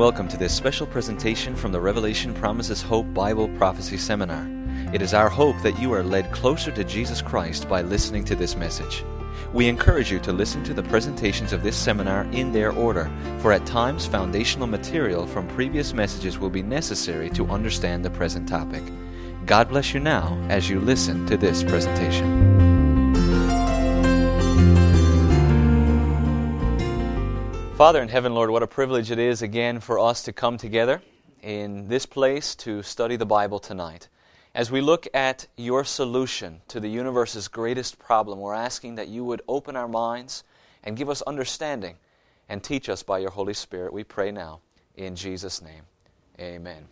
welcome to this special presentation from the Revelation Promises Hope Bible Prophecy Seminar. It is our hope that you are led closer to Jesus Christ by listening to this message. We encourage you to listen to the presentations of this seminar in their order, for at times foundational material from previous messages will be necessary to understand the present topic. God bless you now as you listen to this presentation. Father in heaven, Lord, what a privilege it is again for us to come together in this place to study the Bible tonight. As we look at your solution to the universe's greatest problem, we're asking that you would open our minds and give us understanding and teach us by your Holy Spirit. We pray now in Jesus' name. Amen.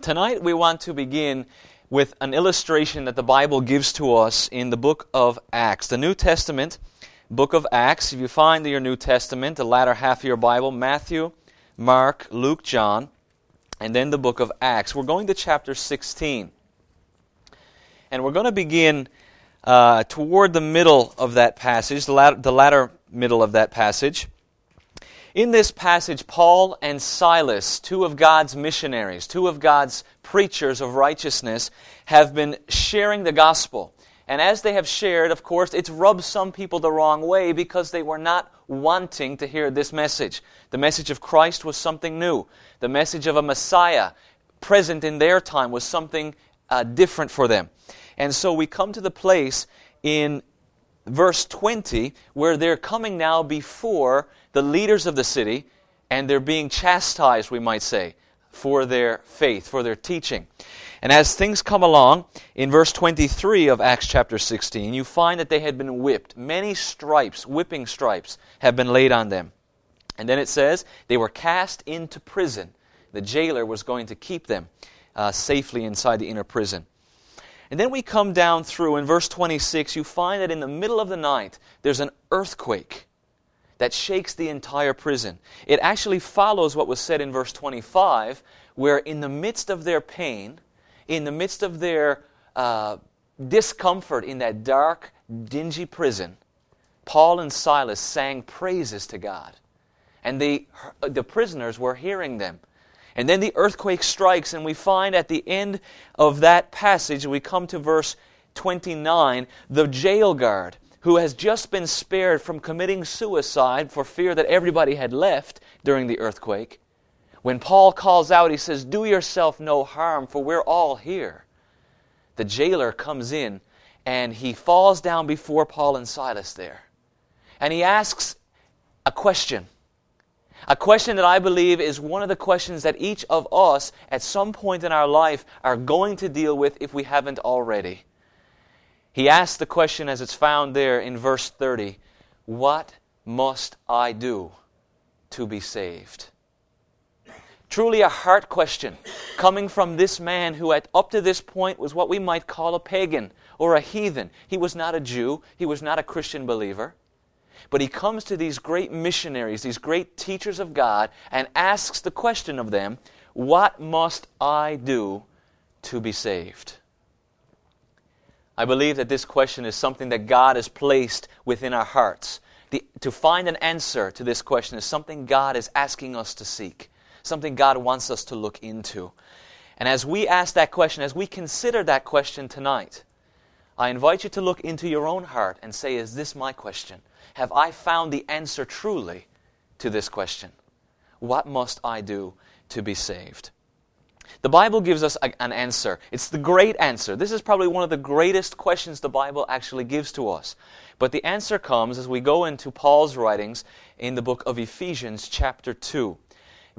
Tonight we want to begin with an illustration that the Bible gives to us in the book of Acts. The New Testament book of Acts. If you find your New Testament, the latter half of your Bible, Matthew, Mark, Luke, John, and then the book of Acts. We're going to chapter 16. And we're going to begin uh, toward the middle of that passage, the latter, the latter middle of that passage. In this passage, Paul and Silas, two of God's missionaries, two of God's preachers of righteousness, have been sharing the gospel. And as they have shared, of course, it's rubbed some people the wrong way because they were not wanting to hear this message. The message of Christ was something new. The message of a Messiah present in their time was something uh, different for them. And so we come to the place in verse 20 where they're coming now before the leaders of the city and they're being chastised, we might say, for their faith, for their teaching. And as things come along, in verse 23 of Acts chapter 16, you find that they had been whipped. Many stripes, whipping stripes, have been laid on them. And then it says they were cast into prison. The jailer was going to keep them uh, safely inside the inner prison. And then we come down through, in verse 26, you find that in the middle of the night, there's an earthquake that shakes the entire prison. It actually follows what was said in verse 25, where in the midst of their pain, in the midst of their uh, discomfort in that dark, dingy prison, Paul and Silas sang praises to God. And the, the prisoners were hearing them. And then the earthquake strikes, and we find at the end of that passage, we come to verse 29, the jail guard who has just been spared from committing suicide for fear that everybody had left during the earthquake, when Paul calls out, he says, Do yourself no harm, for we're all here. The jailer comes in and he falls down before Paul and Silas there. And he asks a question. A question that I believe is one of the questions that each of us at some point in our life are going to deal with if we haven't already. He asks the question as it's found there in verse 30 What must I do to be saved? Truly a heart question coming from this man who, at, up to this point, was what we might call a pagan or a heathen. He was not a Jew, he was not a Christian believer. But he comes to these great missionaries, these great teachers of God, and asks the question of them What must I do to be saved? I believe that this question is something that God has placed within our hearts. The, to find an answer to this question is something God is asking us to seek something God wants us to look into. And as we ask that question, as we consider that question tonight, I invite you to look into your own heart and say, Is this my question? Have I found the answer truly to this question? What must I do to be saved? The Bible gives us a, an answer. It's the great answer. This is probably one of the greatest questions the Bible actually gives to us. But the answer comes as we go into Paul's writings in the book of Ephesians, chapter 2.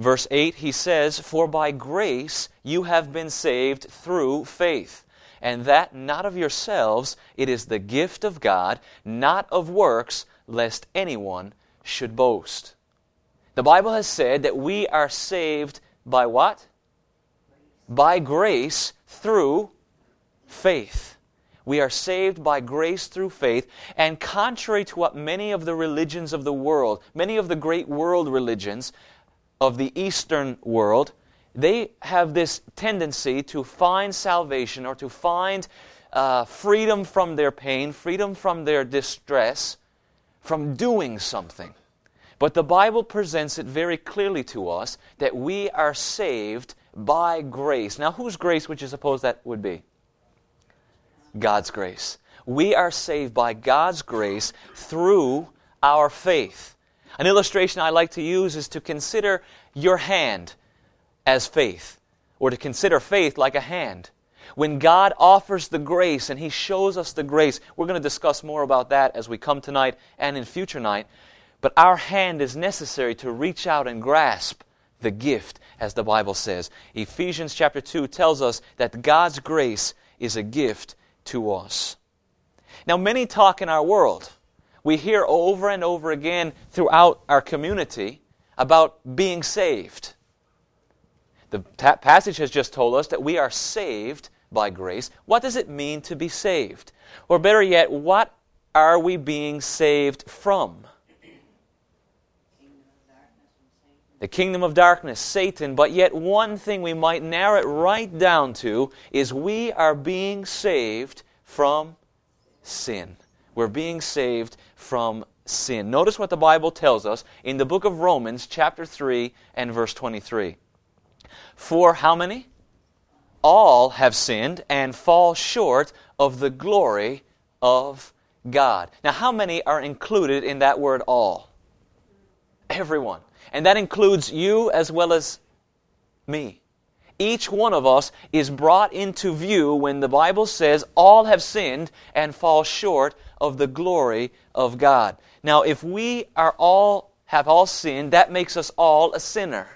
Verse 8, he says, For by grace you have been saved through faith, and that not of yourselves, it is the gift of God, not of works, lest anyone should boast. The Bible has said that we are saved by what? By grace through faith. We are saved by grace through faith, and contrary to what many of the religions of the world, many of the great world religions, of the Eastern world, they have this tendency to find salvation or to find uh, freedom from their pain, freedom from their distress, from doing something. But the Bible presents it very clearly to us that we are saved by grace. Now, whose grace would you suppose that would be? God's grace. We are saved by God's grace through our faith. An illustration I like to use is to consider your hand as faith, or to consider faith like a hand. When God offers the grace and He shows us the grace, we're going to discuss more about that as we come tonight and in future night. But our hand is necessary to reach out and grasp the gift, as the Bible says. Ephesians chapter 2 tells us that God's grace is a gift to us. Now, many talk in our world. We hear over and over again throughout our community about being saved. The passage has just told us that we are saved by grace. What does it mean to be saved? Or better yet, what are we being saved from? the kingdom of darkness, Satan. But yet, one thing we might narrow it right down to is we are being saved from sin. We're being saved from sin. Notice what the Bible tells us in the book of Romans, chapter 3 and verse 23. For how many? All have sinned and fall short of the glory of God. Now, how many are included in that word all? Everyone. And that includes you as well as me. Each one of us is brought into view when the Bible says all have sinned and fall short of the glory of God. Now, if we are all have all sinned, that makes us all a sinner.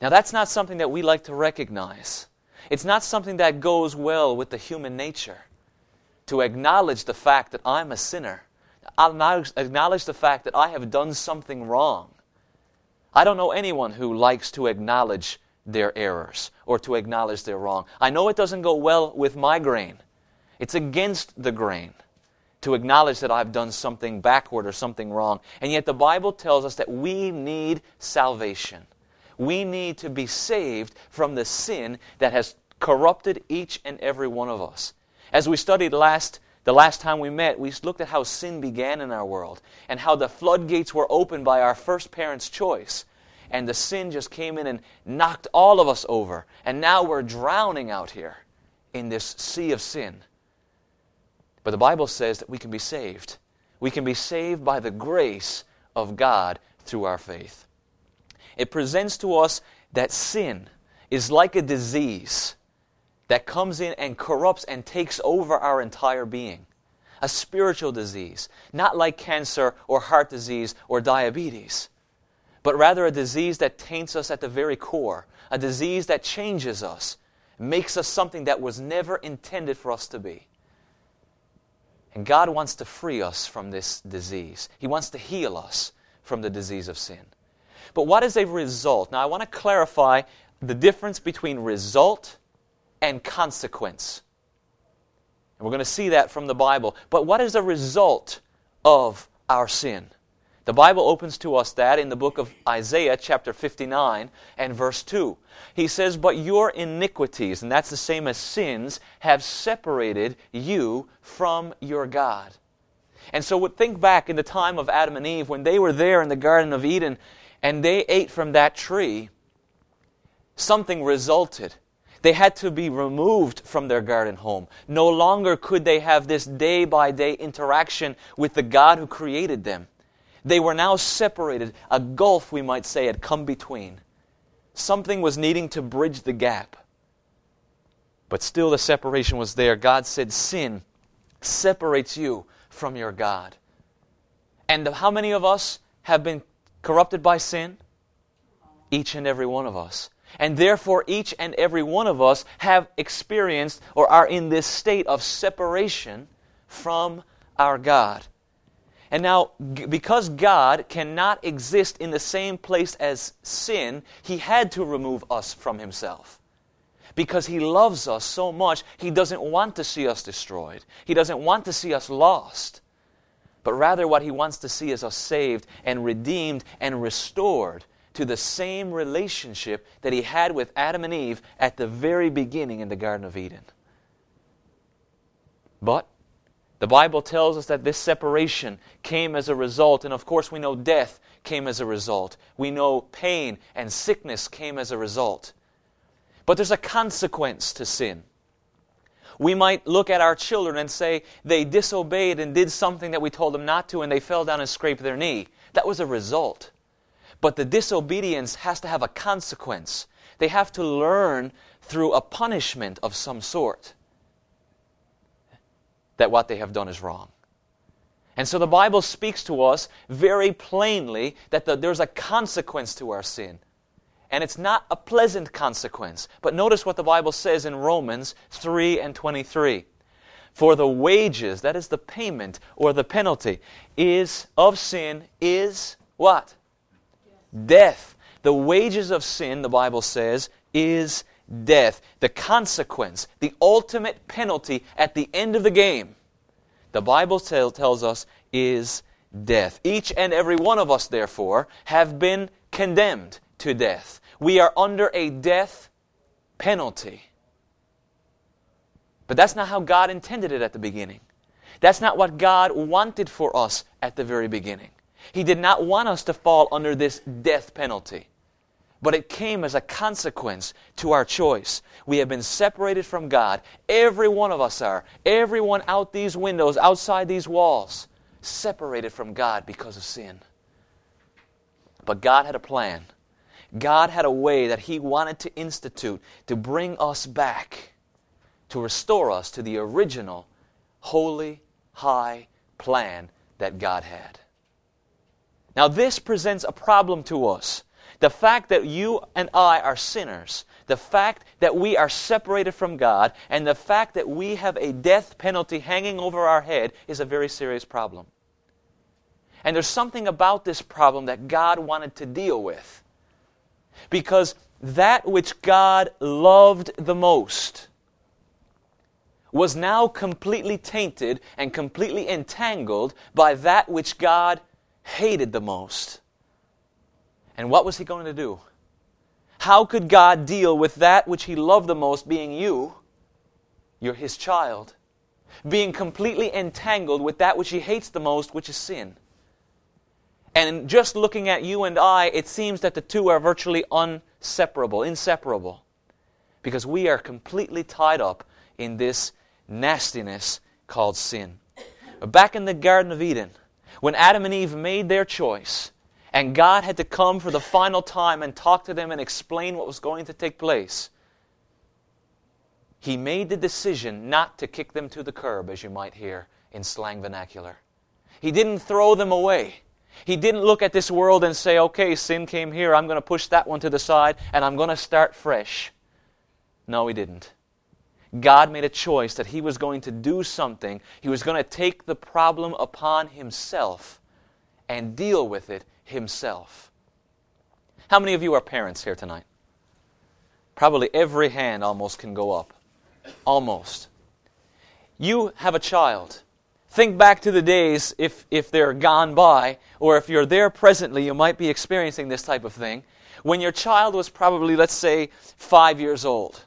Now, that's not something that we like to recognize. It's not something that goes well with the human nature to acknowledge the fact that I'm a sinner. I'll acknowledge the fact that I have done something wrong. I don't know anyone who likes to acknowledge their errors or to acknowledge their wrong. I know it doesn't go well with my grain. It's against the grain to acknowledge that I've done something backward or something wrong. And yet the Bible tells us that we need salvation. We need to be saved from the sin that has corrupted each and every one of us. As we studied last the last time we met, we looked at how sin began in our world and how the floodgates were opened by our first parents' choice. And the sin just came in and knocked all of us over. And now we're drowning out here in this sea of sin. But the Bible says that we can be saved. We can be saved by the grace of God through our faith. It presents to us that sin is like a disease that comes in and corrupts and takes over our entire being. A spiritual disease, not like cancer or heart disease or diabetes, but rather a disease that taints us at the very core, a disease that changes us, makes us something that was never intended for us to be. And God wants to free us from this disease. He wants to heal us from the disease of sin. But what is a result? Now, I want to clarify the difference between result and consequence. And we're going to see that from the Bible. But what is the result of our sin? The Bible opens to us that in the book of Isaiah, chapter 59, and verse 2. He says, But your iniquities, and that's the same as sins, have separated you from your God. And so think back in the time of Adam and Eve when they were there in the Garden of Eden and they ate from that tree, something resulted. They had to be removed from their garden home. No longer could they have this day by day interaction with the God who created them. They were now separated. A gulf, we might say, had come between. Something was needing to bridge the gap. But still, the separation was there. God said, Sin separates you from your God. And how many of us have been corrupted by sin? Each and every one of us. And therefore, each and every one of us have experienced or are in this state of separation from our God. And now, because God cannot exist in the same place as sin, He had to remove us from Himself. Because He loves us so much, He doesn't want to see us destroyed. He doesn't want to see us lost. But rather, what He wants to see is us saved and redeemed and restored to the same relationship that he had with Adam and Eve at the very beginning in the Garden of Eden. But The Bible tells us that this separation came as a result, and of course, we know death came as a result. We know pain and sickness came as a result. But there's a consequence to sin. We might look at our children and say they disobeyed and did something that we told them not to, and they fell down and scraped their knee. That was a result. But the disobedience has to have a consequence. They have to learn through a punishment of some sort that what they have done is wrong. And so the Bible speaks to us very plainly that the, there's a consequence to our sin. And it's not a pleasant consequence. But notice what the Bible says in Romans 3 and 23. For the wages, that is the payment or the penalty, is of sin is what? Death. The wages of sin, the Bible says, is death. The consequence, the ultimate penalty at the end of the game, the Bible tell, tells us, is death. Each and every one of us, therefore, have been condemned to death. We are under a death penalty. But that's not how God intended it at the beginning. That's not what God wanted for us at the very beginning. He did not want us to fall under this death penalty. But it came as a consequence to our choice. We have been separated from God. Every one of us are. Everyone out these windows, outside these walls, separated from God because of sin. But God had a plan. God had a way that He wanted to institute to bring us back, to restore us to the original, holy, high plan that God had. Now, this presents a problem to us. The fact that you and I are sinners, the fact that we are separated from God, and the fact that we have a death penalty hanging over our head is a very serious problem. And there's something about this problem that God wanted to deal with. Because that which God loved the most was now completely tainted and completely entangled by that which God hated the most. And what was he going to do? How could God deal with that which he loved the most, being you? You're his child. Being completely entangled with that which he hates the most, which is sin. And just looking at you and I, it seems that the two are virtually inseparable, inseparable. Because we are completely tied up in this nastiness called sin. Back in the Garden of Eden, when Adam and Eve made their choice, and God had to come for the final time and talk to them and explain what was going to take place, He made the decision not to kick them to the curb, as you might hear in slang vernacular. He didn't throw them away. He didn't look at this world and say, okay, sin came here, I'm going to push that one to the side, and I'm going to start fresh. No, he didn't. God made a choice that he was going to do something. He was going to take the problem upon himself and deal with it himself. How many of you are parents here tonight? Probably every hand almost can go up. Almost. You have a child. Think back to the days, if, if they're gone by, or if you're there presently, you might be experiencing this type of thing. When your child was probably, let's say, five years old,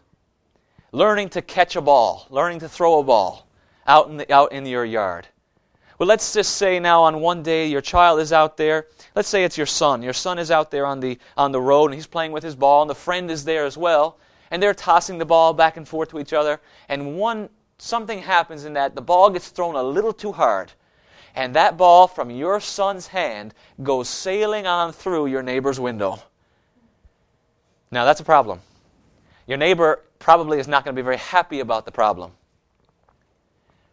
learning to catch a ball, learning to throw a ball out in, the, out in your yard. Well, let's just say now on one day your child is out there. Let's say it's your son. Your son is out there on the, on the road and he's playing with his ball, and the friend is there as well. And they're tossing the ball back and forth to each other. And one something happens in that the ball gets thrown a little too hard. And that ball from your son's hand goes sailing on through your neighbor's window. Now, that's a problem. Your neighbor probably is not going to be very happy about the problem.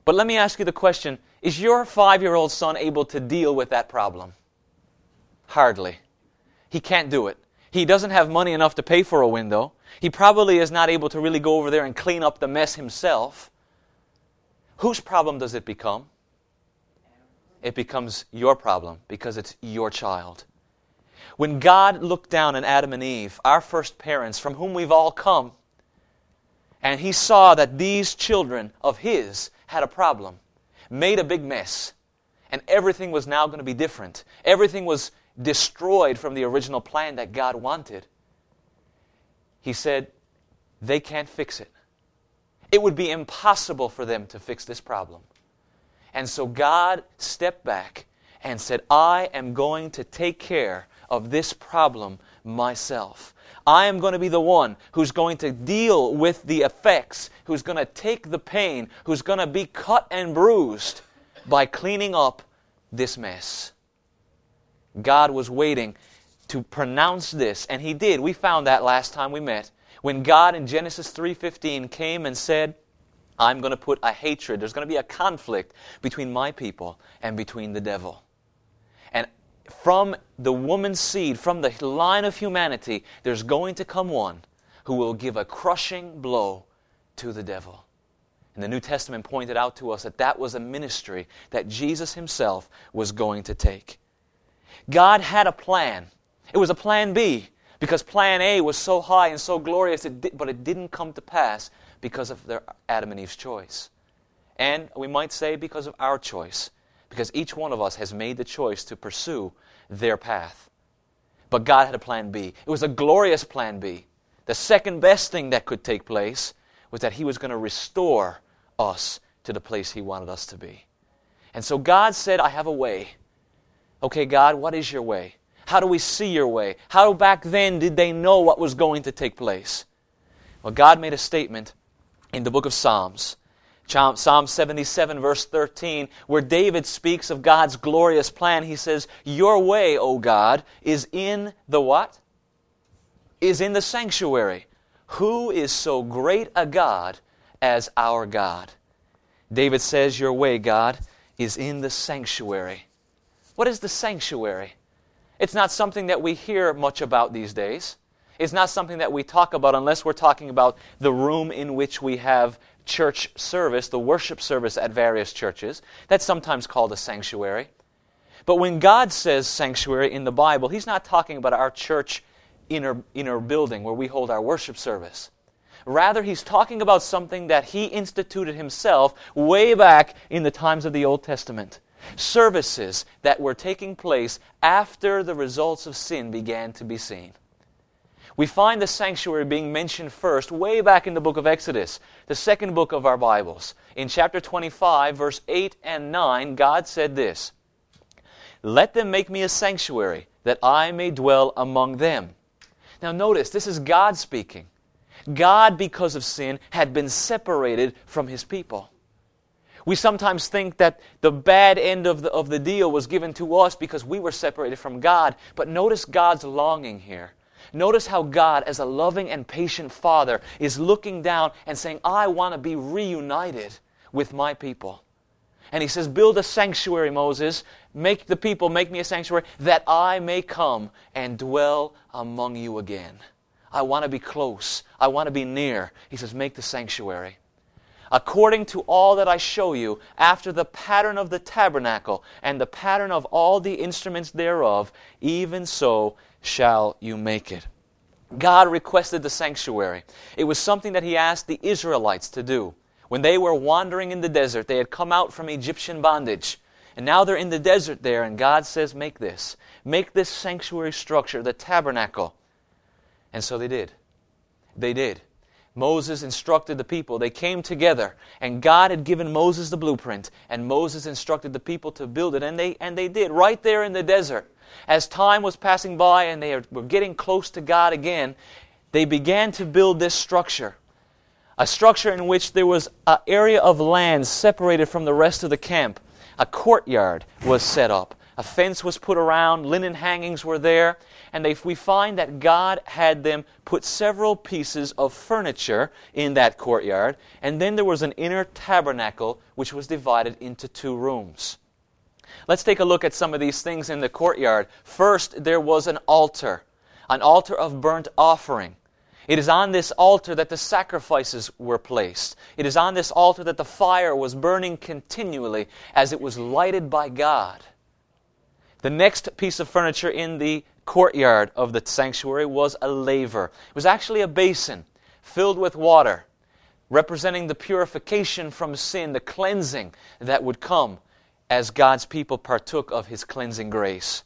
But let me ask you the question Is your five year old son able to deal with that problem? Hardly. He can't do it. He doesn't have money enough to pay for a window. He probably is not able to really go over there and clean up the mess himself. Whose problem does it become? It becomes your problem because it's your child. When God looked down on Adam and Eve, our first parents, from whom we've all come, and he saw that these children of his had a problem, made a big mess, and everything was now going to be different. Everything was destroyed from the original plan that God wanted. He said, They can't fix it. It would be impossible for them to fix this problem. And so God stepped back and said, I am going to take care of this problem myself. I am going to be the one who's going to deal with the effects, who's going to take the pain, who's going to be cut and bruised by cleaning up this mess. God was waiting to pronounce this, and he did. We found that last time we met. When God in Genesis 3:15 came and said, I'm going to put a hatred, there's going to be a conflict between my people and between the devil. From the woman's seed, from the line of humanity, there's going to come one who will give a crushing blow to the devil. And the New Testament pointed out to us that that was a ministry that Jesus himself was going to take. God had a plan. It was a plan B because plan A was so high and so glorious, it but it didn't come to pass because of their Adam and Eve's choice. And we might say because of our choice, because each one of us has made the choice to pursue their path. But God had a plan B. It was a glorious plan B. The second best thing that could take place was that He was going to restore us to the place He wanted us to be. And so God said, I have a way. Okay, God, what is your way? How do we see your way? How back then did they know what was going to take place? Well, God made a statement in the book of Psalms. Psalm 77, verse 13, where David speaks of God's glorious plan. He says, Your way, O God, is in the what? Is in the sanctuary. Who is so great a God as our God? David says, Your way, God, is in the sanctuary. What is the sanctuary? It's not something that we hear much about these days. It's not something that we talk about unless we're talking about the room in which we have church service, the worship service at various churches. That's sometimes called a sanctuary. But when God says sanctuary in the Bible, He's not talking about our church inner, inner building where we hold our worship service. Rather, He's talking about something that He instituted Himself way back in the times of the Old Testament. Services that were taking place after the results of sin began to be seen. We find the sanctuary being mentioned first way back in the book of Exodus, the second book of our Bibles. In chapter 25, verse 8 and 9, God said this Let them make me a sanctuary, that I may dwell among them. Now, notice, this is God speaking. God, because of sin, had been separated from his people. We sometimes think that the bad end of the, of the deal was given to us because we were separated from God. But notice God's longing here. Notice how God, as a loving and patient Father, is looking down and saying, I want to be reunited with my people. And he says, Build a sanctuary, Moses. Make the people, make me a sanctuary, that I may come and dwell among you again. I want to be close. I want to be near. He says, Make the sanctuary. According to all that I show you, after the pattern of the tabernacle and the pattern of all the instruments thereof, even so shall you make it. God requested the sanctuary. It was something that He asked the Israelites to do. When they were wandering in the desert, they had come out from Egyptian bondage. And now they're in the desert there, and God says, Make this. Make this sanctuary structure, the tabernacle. And so they did. They did. Moses instructed the people. They came together, and God had given Moses the blueprint, and Moses instructed the people to build it, and they, and they did, right there in the desert. As time was passing by and they were getting close to God again, they began to build this structure. A structure in which there was an area of land separated from the rest of the camp. A courtyard was set up. A fence was put around, linen hangings were there, and they, we find that God had them put several pieces of furniture in that courtyard, and then there was an inner tabernacle which was divided into two rooms. Let's take a look at some of these things in the courtyard. First, there was an altar, an altar of burnt offering. It is on this altar that the sacrifices were placed. It is on this altar that the fire was burning continually as it was lighted by God. The next piece of furniture in the courtyard of the sanctuary was a laver. It was actually a basin filled with water, representing the purification from sin, the cleansing that would come as God's people partook of his cleansing grace.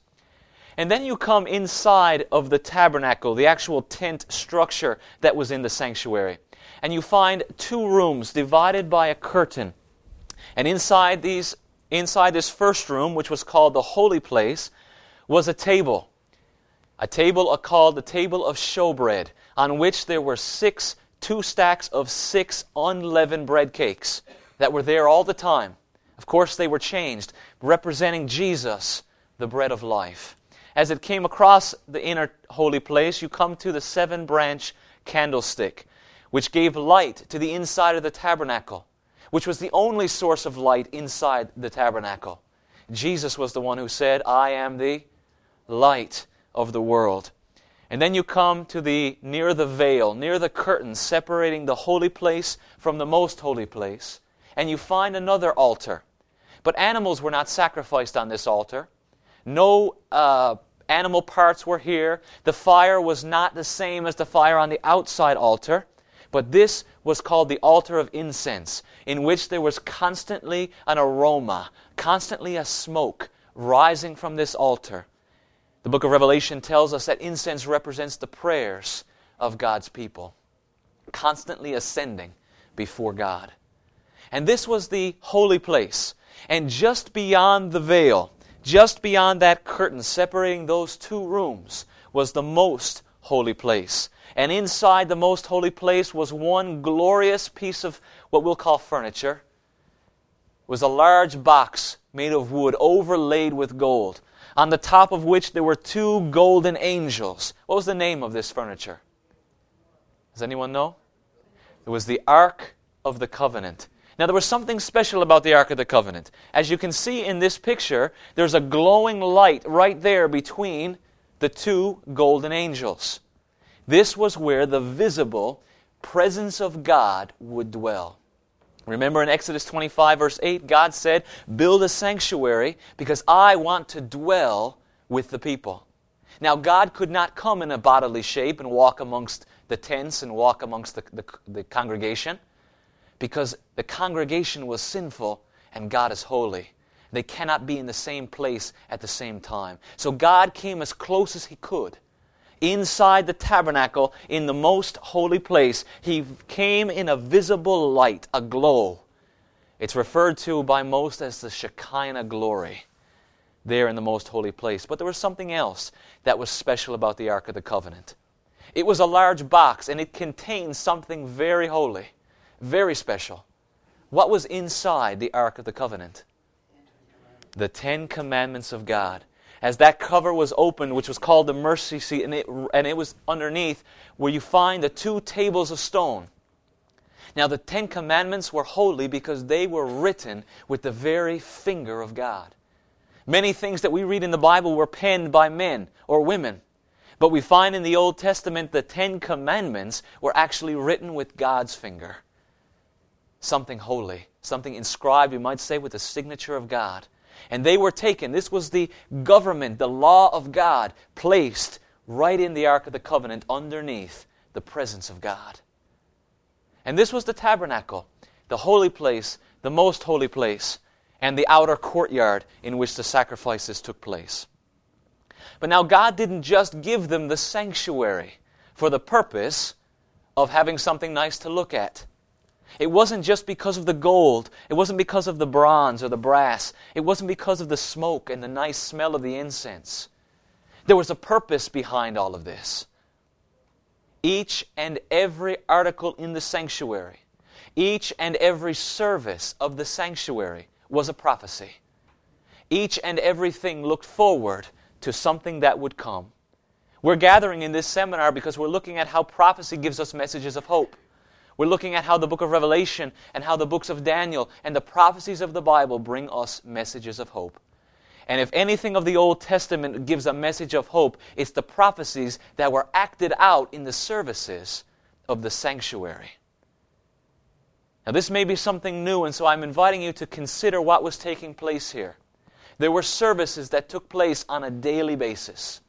And then you come inside of the tabernacle, the actual tent structure that was in the sanctuary. And you find two rooms divided by a curtain. And inside these inside this first room, which was called the holy place, was a table. A table called the table of showbread, on which there were six, two stacks of six unleavened bread cakes that were there all the time. Of course, they were changed, representing Jesus, the bread of life. As it came across the inner holy place, you come to the seven branch candlestick, which gave light to the inside of the tabernacle, which was the only source of light inside the tabernacle. Jesus was the one who said, I am the light of the world. And then you come to the near the veil, near the curtain separating the holy place from the most holy place, and you find another altar. But animals were not sacrificed on this altar. No uh, animal parts were here. The fire was not the same as the fire on the outside altar. But this was called the altar of incense, in which there was constantly an aroma, constantly a smoke rising from this altar. The book of Revelation tells us that incense represents the prayers of God's people, constantly ascending before God. And this was the holy place. And just beyond the veil, just beyond that curtain separating those two rooms, was the most holy place. And inside the most holy place was one glorious piece of what we'll call furniture. It was a large box made of wood overlaid with gold, on the top of which there were two golden angels. What was the name of this furniture? Does anyone know? It was the Ark of the Covenant. Now, there was something special about the Ark of the Covenant. As you can see in this picture, there's a glowing light right there between the two golden angels. This was where the visible presence of God would dwell. Remember in Exodus 25, verse 8, God said, Build a sanctuary because I want to dwell with the people. Now, God could not come in a bodily shape and walk amongst the tents and walk amongst the, the, the congregation because the congregation was sinful and God is holy. They cannot be in the same place at the same time. So God came as close as He could inside the tabernacle in the most holy place. He came in a visible light, a glow. It's referred to by most as the Shekinah glory there in the most holy place. But there was something else that was special about the Ark of the Covenant. It was a large box and it contained something very holy, very special. What was inside the Ark of the Covenant? The Ten Commandments of God as that cover was opened, which was called the mercy seat, and it, and it was underneath where you find the two tables of stone. Now, the Ten Commandments were holy because they were written with the very finger of God. Many things that we read in the Bible were penned by men or women. But we find in the Old Testament the Ten Commandments were actually written with God's finger. Something holy, something inscribed, you might say, with the signature of God. And they were taken. This was the government, the law of God, placed right in the Ark of the Covenant underneath the presence of God. And this was the tabernacle, the holy place, the most holy place, and the outer courtyard in which the sacrifices took place. But now God didn't just give them the sanctuary for the purpose of having something nice to look at. It wasn't just because of the gold. It wasn't because of the bronze or the brass. It wasn't because of the smoke and the nice smell of the incense. There was a purpose behind all of this. Each and every article in the sanctuary, each and every service of the sanctuary was a prophecy. Each and everything looked forward to something that would come. We're gathering in this seminar because we're looking at how prophecy gives us messages of hope. We're looking at how the book of Revelation and how the books of Daniel and the prophecies of the Bible bring us messages of hope. And if anything of the Old Testament gives a message of hope, it's the prophecies that were acted out in the services of the sanctuary. Now, this may be something new, and so I'm inviting you to consider what was taking place here. There were services that took place on a daily basis,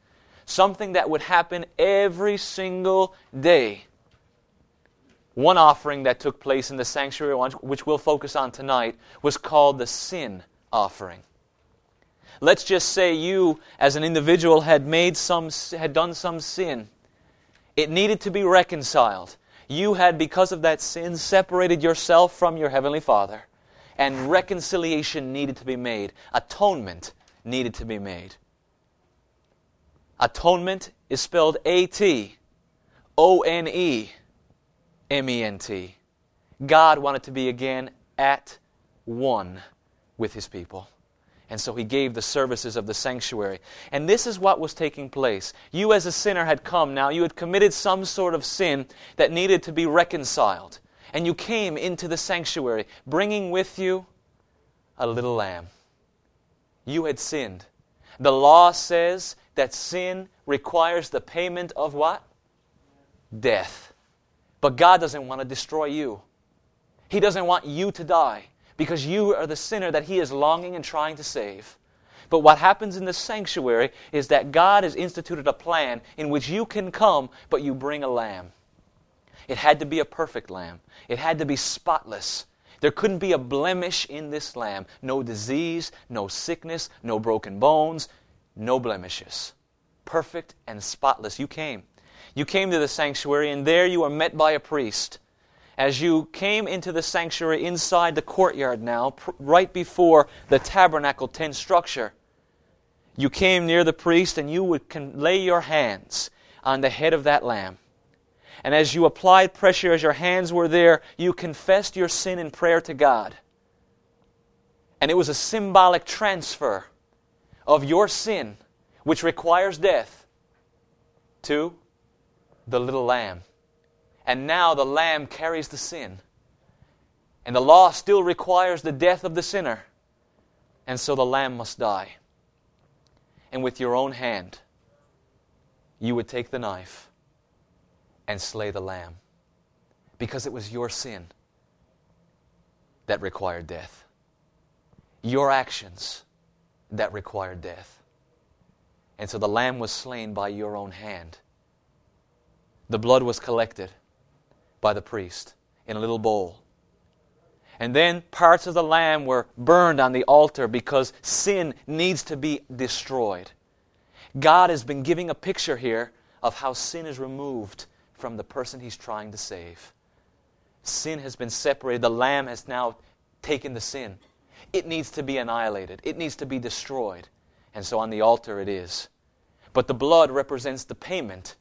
something that would happen every single day one offering that took place in the sanctuary, which we'll focus on tonight, was called the sin offering. Let's just say you, as an individual, had made some, had done some sin. It needed to be reconciled. You had, because of that sin, separated yourself from your heavenly Father, and reconciliation needed to be made. Atonement needed to be made. Atonement is spelled A T O N E M E N T. God wanted to be again at one with his people. And so he gave the services of the sanctuary. And this is what was taking place. You, as a sinner, had come now. You had committed some sort of sin that needed to be reconciled. And you came into the sanctuary, bringing with you a little lamb. You had sinned. The law says that sin requires the payment of what? Death. But God doesn't want to destroy you. He doesn't want you to die because you are the sinner that He is longing and trying to save. But what happens in the sanctuary is that God has instituted a plan in which you can come, but you bring a lamb. It had to be a perfect lamb, it had to be spotless. There couldn't be a blemish in this lamb. No disease, no sickness, no broken bones, no blemishes. Perfect and spotless. You came. You came to the sanctuary, and there you were met by a priest as you came into the sanctuary inside the courtyard now, pr- right before the tabernacle tent structure, you came near the priest and you would con- lay your hands on the head of that lamb. And as you applied pressure, as your hands were there, you confessed your sin in prayer to God. And it was a symbolic transfer of your sin, which requires death, to the little lamb and now the Lamb carries the sin. And the law still requires the death of the sinner. And so the Lamb must die. And with your own hand, you would take the knife and slay the Lamb. Because it was your sin that required death. Your actions that required death. And so the Lamb was slain by your own hand. The blood was collected by the priest in a little bowl. And then parts of the lamb were burned on the altar because sin needs to be destroyed. God has been giving a picture here of how sin is removed from the person he's trying to save. Sin has been separated. The lamb has now taken the sin. It needs to be annihilated, it needs to be destroyed. And so on the altar it is. But the blood represents the payment.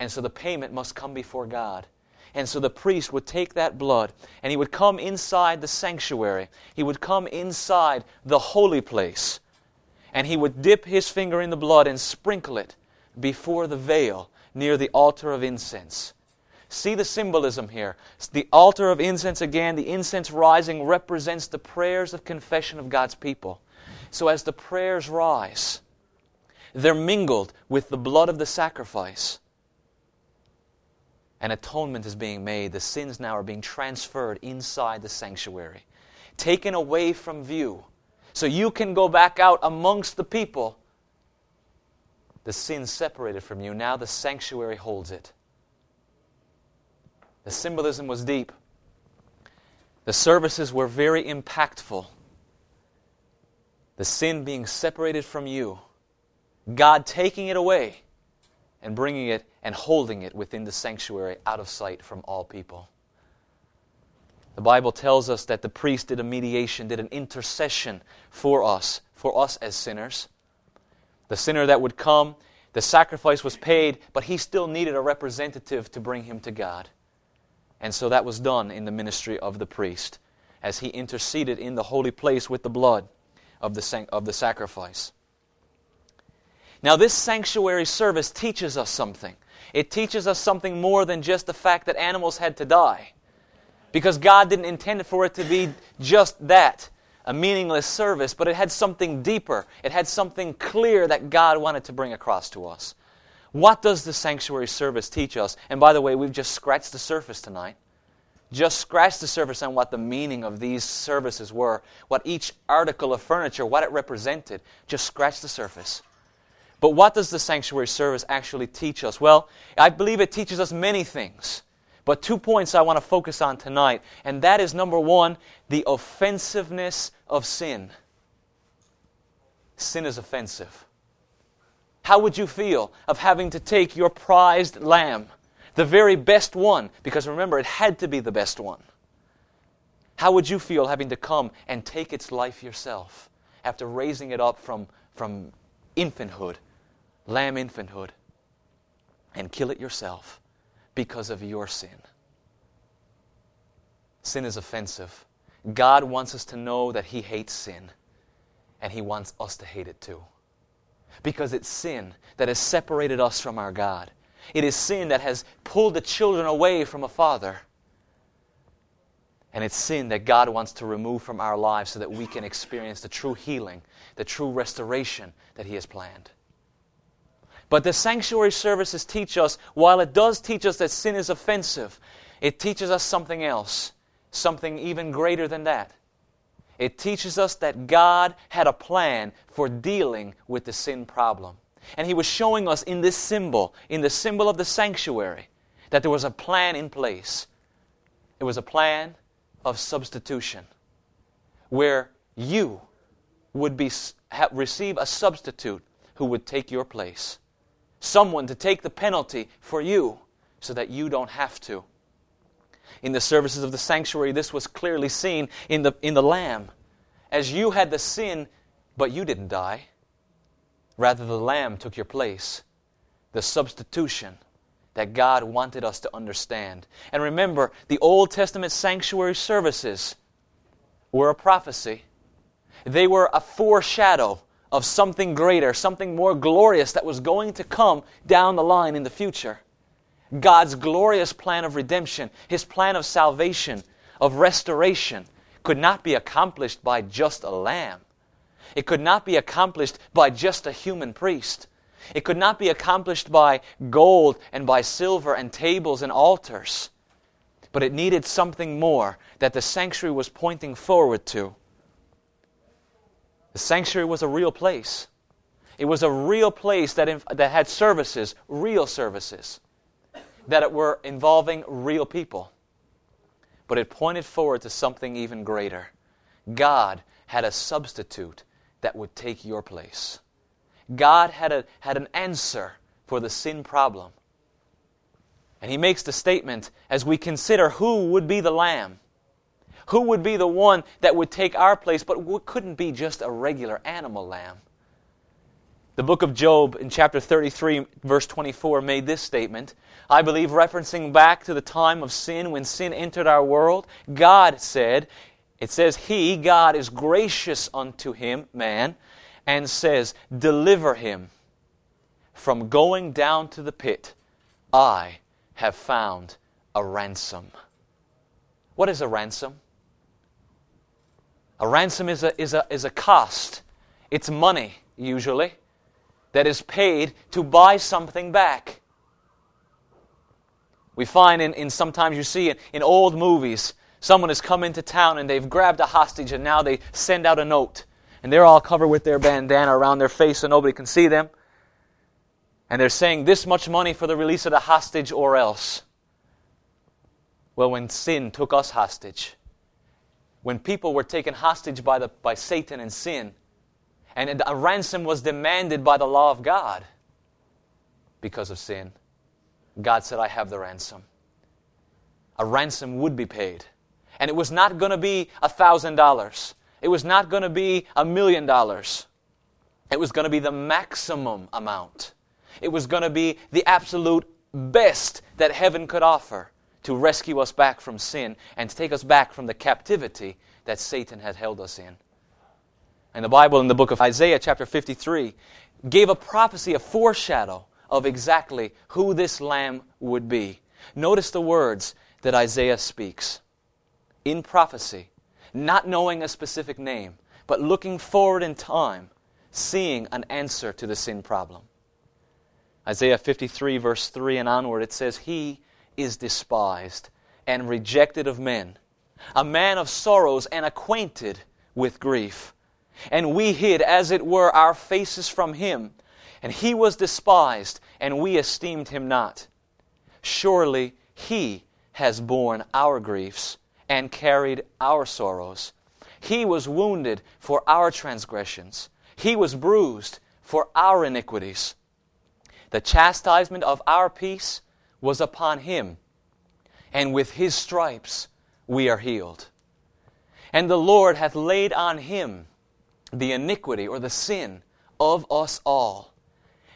And so the payment must come before God. And so the priest would take that blood and he would come inside the sanctuary. He would come inside the holy place. And he would dip his finger in the blood and sprinkle it before the veil near the altar of incense. See the symbolism here. The altar of incense, again, the incense rising represents the prayers of confession of God's people. So as the prayers rise, they're mingled with the blood of the sacrifice an atonement is being made. The sins now are being transferred inside the sanctuary, taken away from view. So you can go back out amongst the people. The sin separated from you. Now the sanctuary holds it. The symbolism was deep. The services were very impactful. The sin being separated from you, God taking it away and bringing it and holding it within the sanctuary out of sight from all people. The Bible tells us that the priest did a mediation, did an intercession for us, for us as sinners. The sinner that would come, the sacrifice was paid, but he still needed a representative to bring him to God. And so that was done in the ministry of the priest as he interceded in the holy place with the blood of the, of the sacrifice. Now, this sanctuary service teaches us something. It teaches us something more than just the fact that animals had to die. Because God didn't intend for it to be just that, a meaningless service, but it had something deeper. It had something clear that God wanted to bring across to us. What does the sanctuary service teach us? And by the way, we've just scratched the surface tonight. Just scratched the surface on what the meaning of these services were, what each article of furniture, what it represented. Just scratched the surface. But what does the sanctuary service actually teach us? Well, I believe it teaches us many things. But two points I want to focus on tonight, and that is number one, the offensiveness of sin. Sin is offensive. How would you feel of having to take your prized lamb, the very best one, because remember, it had to be the best one? How would you feel having to come and take its life yourself after raising it up from, from infanthood, lamb infanthood, and kill it yourself because of your sin? Sin is offensive. God wants us to know that He hates sin, and He wants us to hate it too. Because it's sin that has separated us from our God. It is sin that has pulled the children away from a father. And it's sin that God wants to remove from our lives so that we can experience the true healing, the true restoration that He has planned. But the sanctuary services teach us, while it does teach us that sin is offensive, it teaches us something else, something even greater than that. It teaches us that God had a plan for dealing with the sin problem. And He was showing us in this symbol, in the symbol of the sanctuary, that there was a plan in place. It was a plan of substitution, where you would be, receive a substitute who would take your place. Someone to take the penalty for you so that you don't have to. In the services of the sanctuary, this was clearly seen in the, in the Lamb. As you had the sin, but you didn't die. Rather, the Lamb took your place. The substitution that God wanted us to understand. And remember, the Old Testament sanctuary services were a prophecy, they were a foreshadow of something greater, something more glorious that was going to come down the line in the future. God's glorious plan of redemption, His plan of salvation, of restoration, could not be accomplished by just a lamb. It could not be accomplished by just a human priest. It could not be accomplished by gold and by silver and tables and altars. But it needed something more that the sanctuary was pointing forward to. The sanctuary was a real place. It was a real place that, that had services, real services, that were involving real people. But it pointed forward to something even greater. God had a substitute that would take your place. God had, a, had an answer for the sin problem. And he makes the statement as we consider who would be the lamb, who would be the one that would take our place, but couldn't be just a regular animal lamb. The book of Job in chapter 33, verse 24, made this statement. I believe, referencing back to the time of sin when sin entered our world, God said, it says, He, God, is gracious unto him, man, and says, Deliver him from going down to the pit. I have found a ransom. What is a ransom? A ransom is a, is a, is a cost. It's money, usually, that is paid to buy something back. We find in, in sometimes you see in, in old movies Someone has come into town and they've grabbed a hostage and now they send out a note. And they're all covered with their bandana around their face so nobody can see them. And they're saying this much money for the release of the hostage or else. Well, when sin took us hostage, when people were taken hostage by, the, by Satan and sin, and a ransom was demanded by the law of God because of sin, God said, I have the ransom. A ransom would be paid. And it was not going to be a $1,000. It was not going to be a million dollars. It was going to be the maximum amount. It was going to be the absolute best that heaven could offer to rescue us back from sin and to take us back from the captivity that Satan had held us in. And the Bible, in the book of Isaiah, chapter 53, gave a prophecy, a foreshadow of exactly who this lamb would be. Notice the words that Isaiah speaks in prophecy, not knowing a specific name, but looking forward in time, seeing an answer to the sin problem. Isaiah 53, verse 3 and onward, it says, He is despised and rejected of men, a man of sorrows and acquainted with grief. And we hid, as it were, our faces from him. And he was despised, and we esteemed him not. Surely he has borne our griefs and carried our sorrows. He was wounded for our transgressions, He was bruised for our iniquities. The chastisement of our peace was upon Him, and with His stripes we are healed. And the Lord hath laid on him the iniquity or the sin of us all.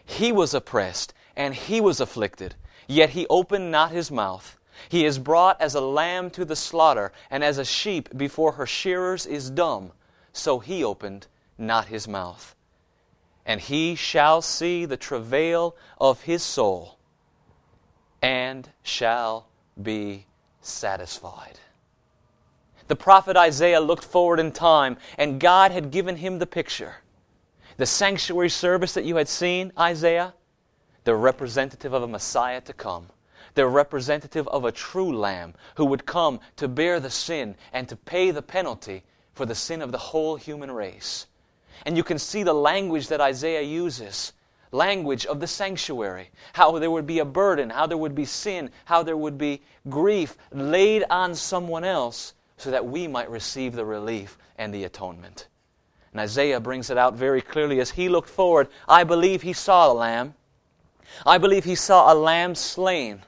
He was oppressed and he was afflicted, yet he opened not his mouth. He is brought as a lamb to the slaughter, and as a sheep before her shearers is dumb, so he opened not his mouth. And he shall see the travail of his soul, and shall be satisfied. The prophet Isaiah looked forward in time, and God had given him the picture. The sanctuary service that you had seen, Isaiah, the representative of a Messiah to come, the representative of a true Lamb who would come to bear the sin and to pay the penalty for the sin of the whole human race. And you can see the language that Isaiah uses language of the sanctuary, how there would be a burden, how there would be sin, how there would be grief laid on someone else so that we might receive the relief and the atonement. And Isaiah brings it out very clearly as he looked forward. I believe he saw a lamb. I believe he saw a lamb slain.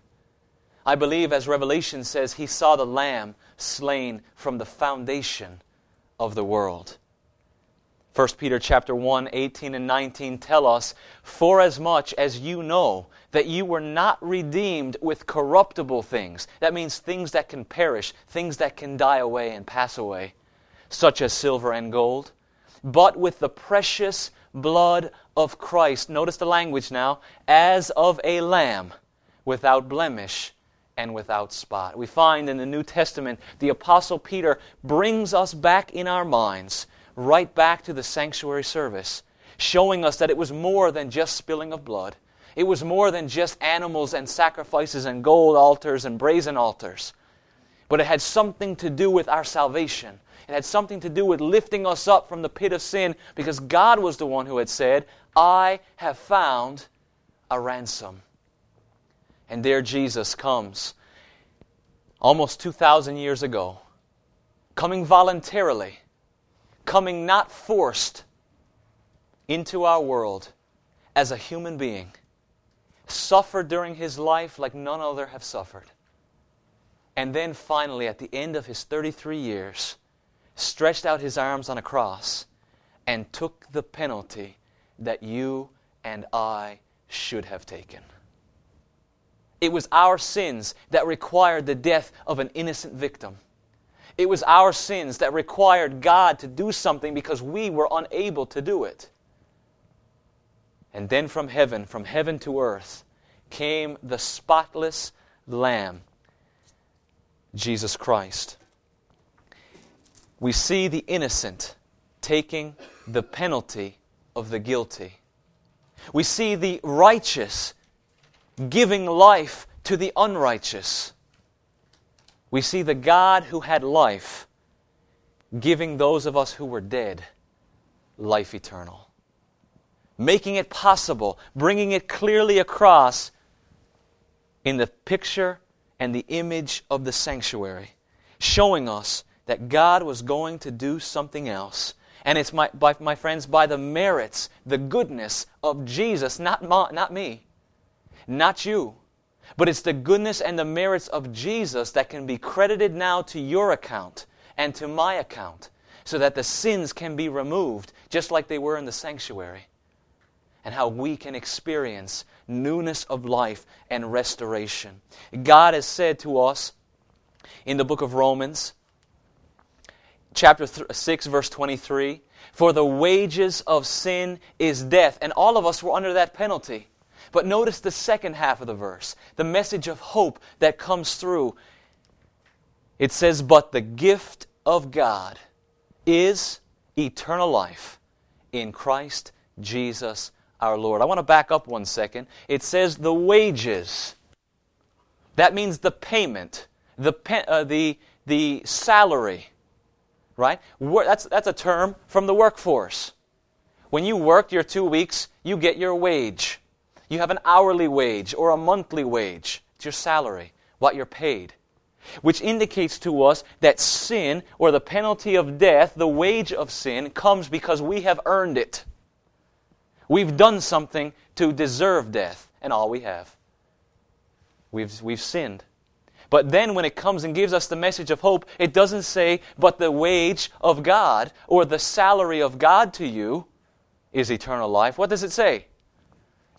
I believe, as Revelation says, he saw the lamb slain from the foundation of the world. 1 Peter chapter 1, 18 and 19 tell us, For as much as you know that you were not redeemed with corruptible things, that means things that can perish, things that can die away and pass away, such as silver and gold, but with the precious blood of Christ. Notice the language now, as of a lamb without blemish and without spot. We find in the New Testament the Apostle Peter brings us back in our minds right back to the sanctuary service, showing us that it was more than just spilling of blood. It was more than just animals and sacrifices and gold altars and brazen altars. But it had something to do with our salvation. It had something to do with lifting us up from the pit of sin because God was the one who had said, I have found a ransom. And there Jesus comes almost 2,000 years ago, coming voluntarily coming not forced into our world as a human being, suffered during his life like none other have suffered. And then finally, at the end of his 33 years, stretched out his arms on a cross and took the penalty that you and I should have taken. It was our sins that required the death of an innocent victim. It was our sins that required God to do something because we were unable to do it. And then from heaven, from heaven to earth, came the spotless Lamb, Jesus Christ. We see the innocent taking the penalty of the guilty. We see the righteous giving life to the unrighteous we see the God who had life giving those of us who were dead life eternal. Making it possible, bringing it clearly across in the picture and the image of the sanctuary, showing us that God was going to do something else. And it's, my, by, my friends, by the merits, the goodness of Jesus, not, ma, not me, not you but it's the goodness and the merits of Jesus that can be credited now to your account and to my account so that the sins can be removed just like they were in the sanctuary. And how we can experience newness of life and restoration. God has said to us in the book of Romans, chapter 6, verse 23 For the wages of sin is death. And all of us were under that penalty. But notice the second half of the verse, the message of hope that comes through. It says, But the gift of God is eternal life in Christ Jesus our Lord. I want to back up one second. It says the wages. That means the payment, the, uh, the, the salary, right? That's, that's a term from the workforce. When you work your two weeks, you get your wage. You have an hourly wage or a monthly wage. It's your salary, what you're paid. Which indicates to us that sin, or the penalty of death, the wage of sin, comes because we have earned it. We've done something to deserve death, and all we have. We've, we've sinned. But then when it comes and gives us the message of hope, it doesn't say, but the wage of God or the salary of God to you is eternal life. What does it say?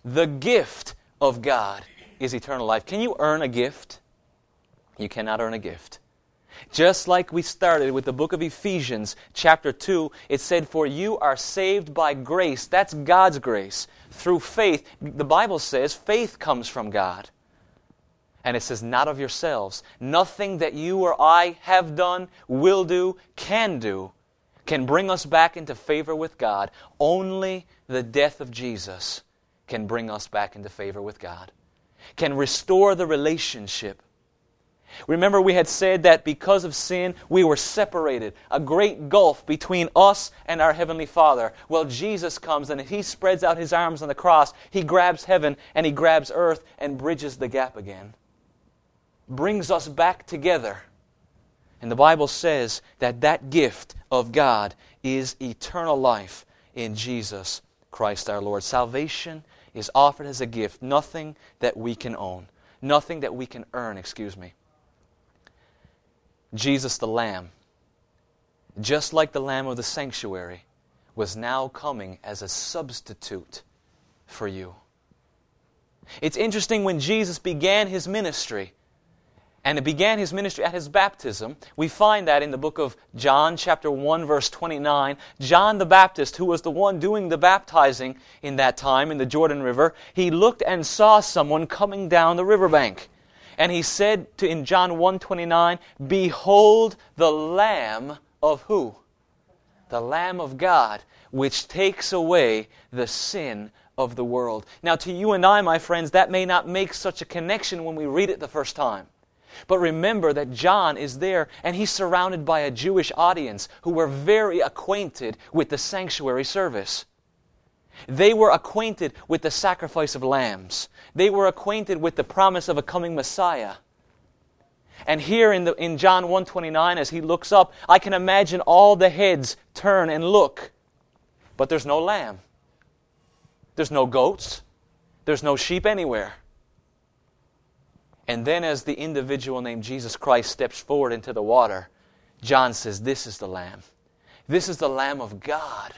The gift of God is eternal life. Can you earn a gift? You cannot earn a gift. Just like we started with the book of Ephesians, chapter 2, it said, For you are saved by grace. That's God's grace. Through faith. The Bible says faith comes from God. And it says, not of yourselves. Nothing that you or I have done, will do, can do, can bring us back into favor with God. Only the death of Jesus can bring us back into favor with God, can restore the relationship Remember, we had said that because of sin, we were separated, a great gulf between us and our Heavenly Father. Well, Jesus comes and He spreads out His arms on the cross. He grabs heaven and He grabs earth and bridges the gap again. Brings us back together. And the Bible says that that gift of God is eternal life in Jesus Christ our Lord. Salvation is offered as a gift, nothing that we can own, nothing that we can earn, excuse me. Jesus the Lamb, just like the Lamb of the sanctuary, was now coming as a substitute for you. It's interesting when Jesus began his ministry, and it began his ministry at his baptism. We find that in the book of John, chapter 1, verse 29. John the Baptist, who was the one doing the baptizing in that time in the Jordan River, he looked and saw someone coming down the riverbank. And he said to in John 1:29, "Behold the lamb of who? The lamb of God, which takes away the sin of the world." Now to you and I, my friends, that may not make such a connection when we read it the first time. But remember that John is there and he's surrounded by a Jewish audience who were very acquainted with the sanctuary service. They were acquainted with the sacrifice of lambs. They were acquainted with the promise of a coming Messiah. And here in, the, in John 129, as he looks up, I can imagine all the heads turn and look. But there's no lamb. There's no goats. There's no sheep anywhere. And then, as the individual named Jesus Christ steps forward into the water, John says, This is the Lamb. This is the Lamb of God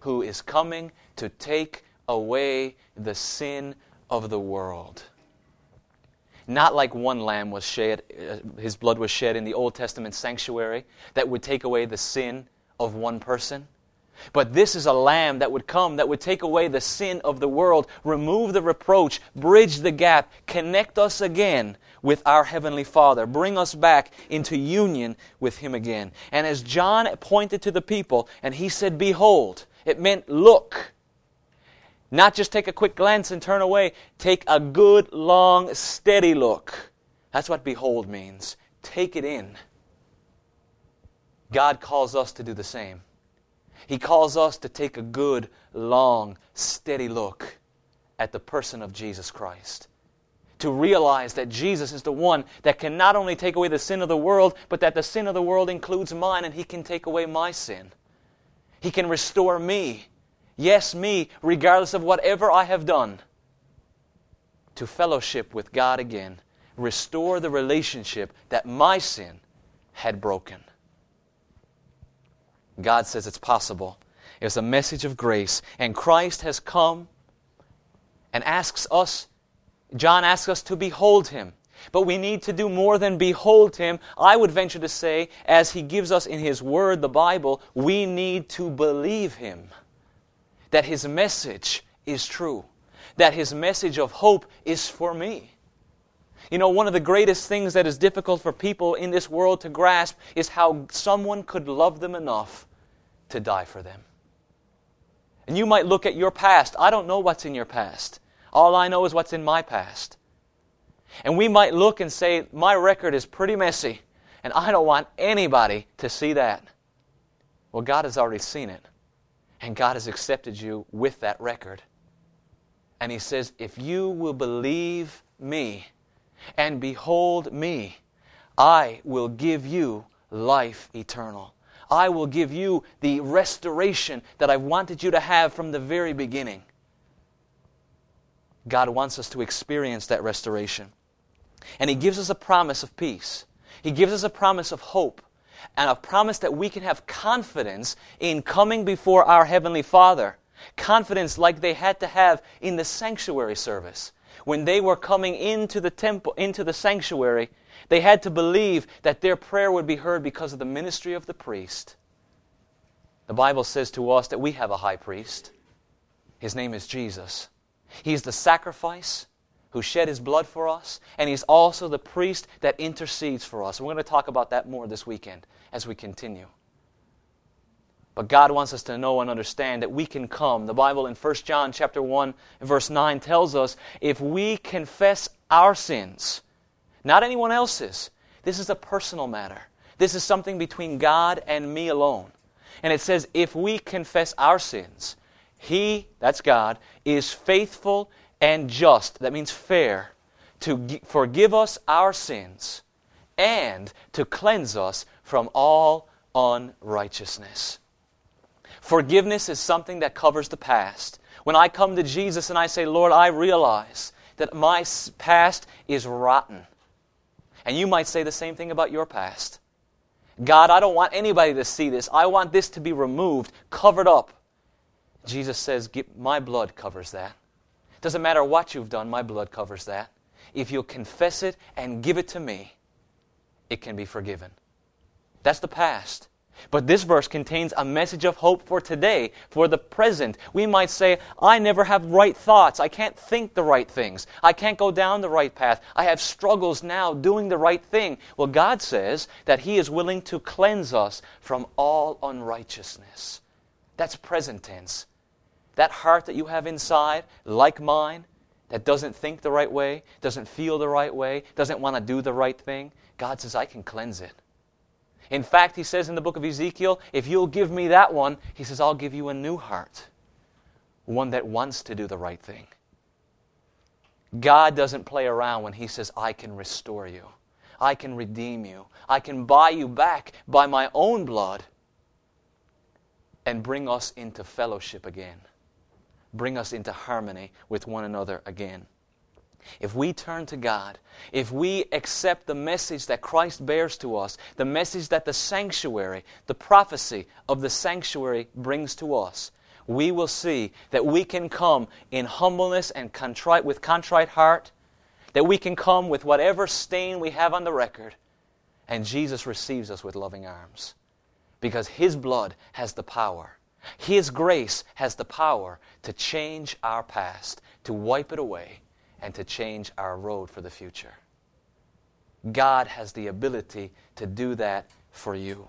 who is coming to take away the sin of the world. Not like one lamb was shed, uh, his blood was shed in the Old Testament sanctuary that would take away the sin of one person. But this is a lamb that would come, that would take away the sin of the world, remove the reproach, bridge the gap, connect us again with our Heavenly Father, bring us back into union with Him again. And as John pointed to the people, and he said, Behold, it meant look. Not just take a quick glance and turn away. Take a good, long, steady look. That's what behold means. Take it in. God calls us to do the same. He calls us to take a good, long, steady look at the person of Jesus Christ. To realize that Jesus is the one that can not only take away the sin of the world, but that the sin of the world includes mine and He can take away my sin. He can restore me, yes, me, regardless of whatever I have done, to fellowship with God again, restore the relationship that my sin had broken. God says it's possible. It's a message of grace. And Christ has come and asks us, John asks us to behold him. But we need to do more than behold Him. I would venture to say, as He gives us in His Word, the Bible, we need to believe Him. That His message is true. That His message of hope is for me. You know, one of the greatest things that is difficult for people in this world to grasp is how someone could love them enough to die for them. And you might look at your past. I don't know what's in your past. All I know is what's in my past. And we might look and say, My record is pretty messy, and I don't want anybody to see that. Well, God has already seen it, and God has accepted you with that record. And He says, If you will believe me and behold me, I will give you life eternal. I will give you the restoration that I wanted you to have from the very beginning. God wants us to experience that restoration. And He gives us a promise of peace. He gives us a promise of hope and a promise that we can have confidence in coming before our Heavenly Father. Confidence like they had to have in the sanctuary service. When they were coming into the temple, into the sanctuary, they had to believe that their prayer would be heard because of the ministry of the priest. The Bible says to us that we have a high priest. His name is Jesus. He is the sacrifice who shed his blood for us, and he's also the priest that intercedes for us. We're going to talk about that more this weekend as we continue. But God wants us to know and understand that we can come. The Bible in 1 John chapter 1 verse 9 tells us if we confess our sins, not anyone else's, this is a personal matter. This is something between God and me alone. And it says if we confess our sins, he, that's God, is faithful and just, that means fair, to forgive us our sins and to cleanse us from all unrighteousness. Forgiveness is something that covers the past. When I come to Jesus and I say, Lord, I realize that my past is rotten. And you might say the same thing about your past. God, I don't want anybody to see this. I want this to be removed, covered up. Jesus says, My blood covers that. Doesn't matter what you've done, my blood covers that. If you'll confess it and give it to me, it can be forgiven. That's the past. But this verse contains a message of hope for today, for the present. We might say, I never have right thoughts. I can't think the right things. I can't go down the right path. I have struggles now doing the right thing. Well, God says that He is willing to cleanse us from all unrighteousness. That's present tense. That heart that you have inside, like mine, that doesn't think the right way, doesn't feel the right way, doesn't want to do the right thing, God says, I can cleanse it. In fact, he says in the book of Ezekiel, if you'll give me that one, he says, I'll give you a new heart, one that wants to do the right thing. God doesn't play around when he says, I can restore you, I can redeem you, I can buy you back by my own blood and bring us into fellowship again bring us into harmony with one another again. If we turn to God, if we accept the message that Christ bears to us, the message that the sanctuary, the prophecy of the sanctuary brings to us, we will see that we can come in humbleness and contrite with contrite heart, that we can come with whatever stain we have on the record, and Jesus receives us with loving arms. Because his blood has the power his grace has the power to change our past, to wipe it away, and to change our road for the future. God has the ability to do that for you.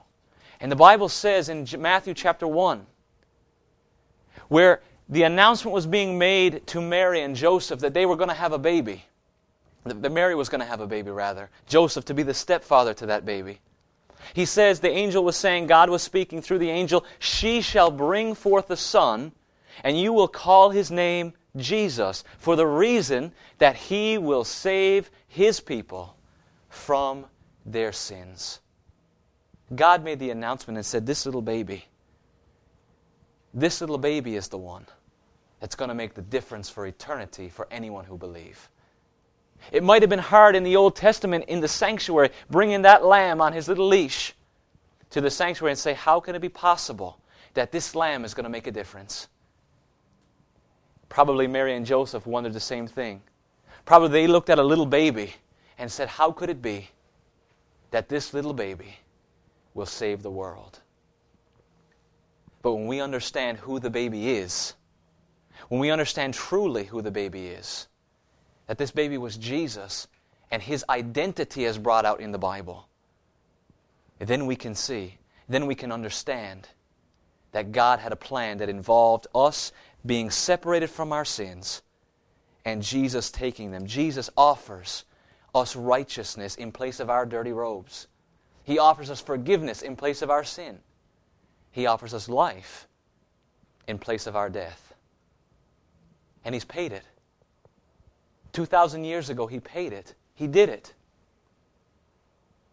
And the Bible says in Matthew chapter 1, where the announcement was being made to Mary and Joseph that they were going to have a baby, that Mary was going to have a baby, rather, Joseph to be the stepfather to that baby. He says the angel was saying, God was speaking through the angel, She shall bring forth a son, and you will call his name Jesus, for the reason that he will save his people from their sins. God made the announcement and said, This little baby, this little baby is the one that's going to make the difference for eternity for anyone who believes. It might have been hard in the Old Testament in the sanctuary, bringing that lamb on his little leash to the sanctuary and say, How can it be possible that this lamb is going to make a difference? Probably Mary and Joseph wondered the same thing. Probably they looked at a little baby and said, How could it be that this little baby will save the world? But when we understand who the baby is, when we understand truly who the baby is, that this baby was Jesus and his identity is brought out in the Bible, then we can see, then we can understand that God had a plan that involved us being separated from our sins and Jesus taking them. Jesus offers us righteousness in place of our dirty robes. He offers us forgiveness in place of our sin. He offers us life in place of our death. And He's paid it. 2,000 years ago, He paid it. He did it.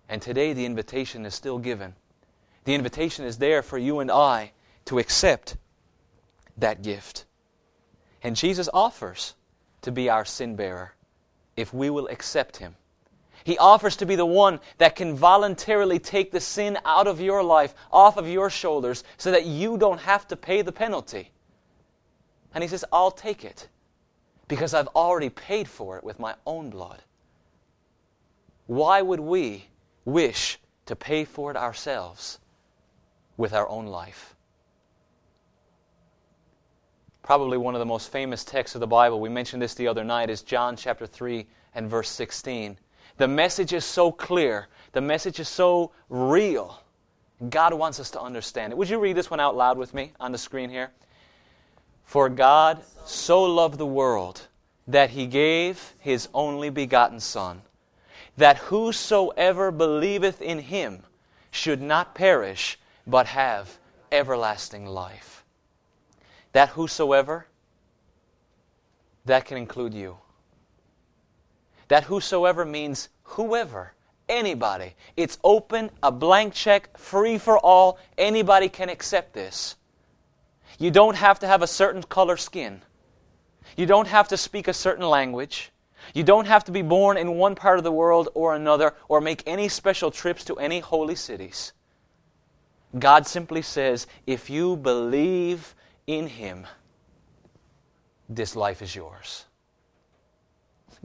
And today, the invitation is still given. The invitation is there for you and I to accept that gift. And Jesus offers to be our sin bearer if we will accept Him He offers to be the one that can voluntarily take the sin out of your life, off of your shoulders, so that you don't have to pay the penalty. And He says, I'll take it because I've already paid for it with my own blood. Why would we wish to pay for it ourselves with our own life? Probably one of the most famous texts of the Bible, we mentioned this the other night, is John chapter 3 and verse 16. The message is so clear, the message is so real. God wants us to understand it. Would you read this one out loud with me on the screen here? For God so loved the world that he gave his only begotten Son, that whosoever believeth in him should not perish, but have everlasting life. That whosoever, that can include you. That whosoever means whoever, anybody. It's open, a blank check, free for all. Anybody can accept this. You don't have to have a certain color skin. You don't have to speak a certain language. You don't have to be born in one part of the world or another or make any special trips to any holy cities. God simply says, if you believe in Him, this life is yours.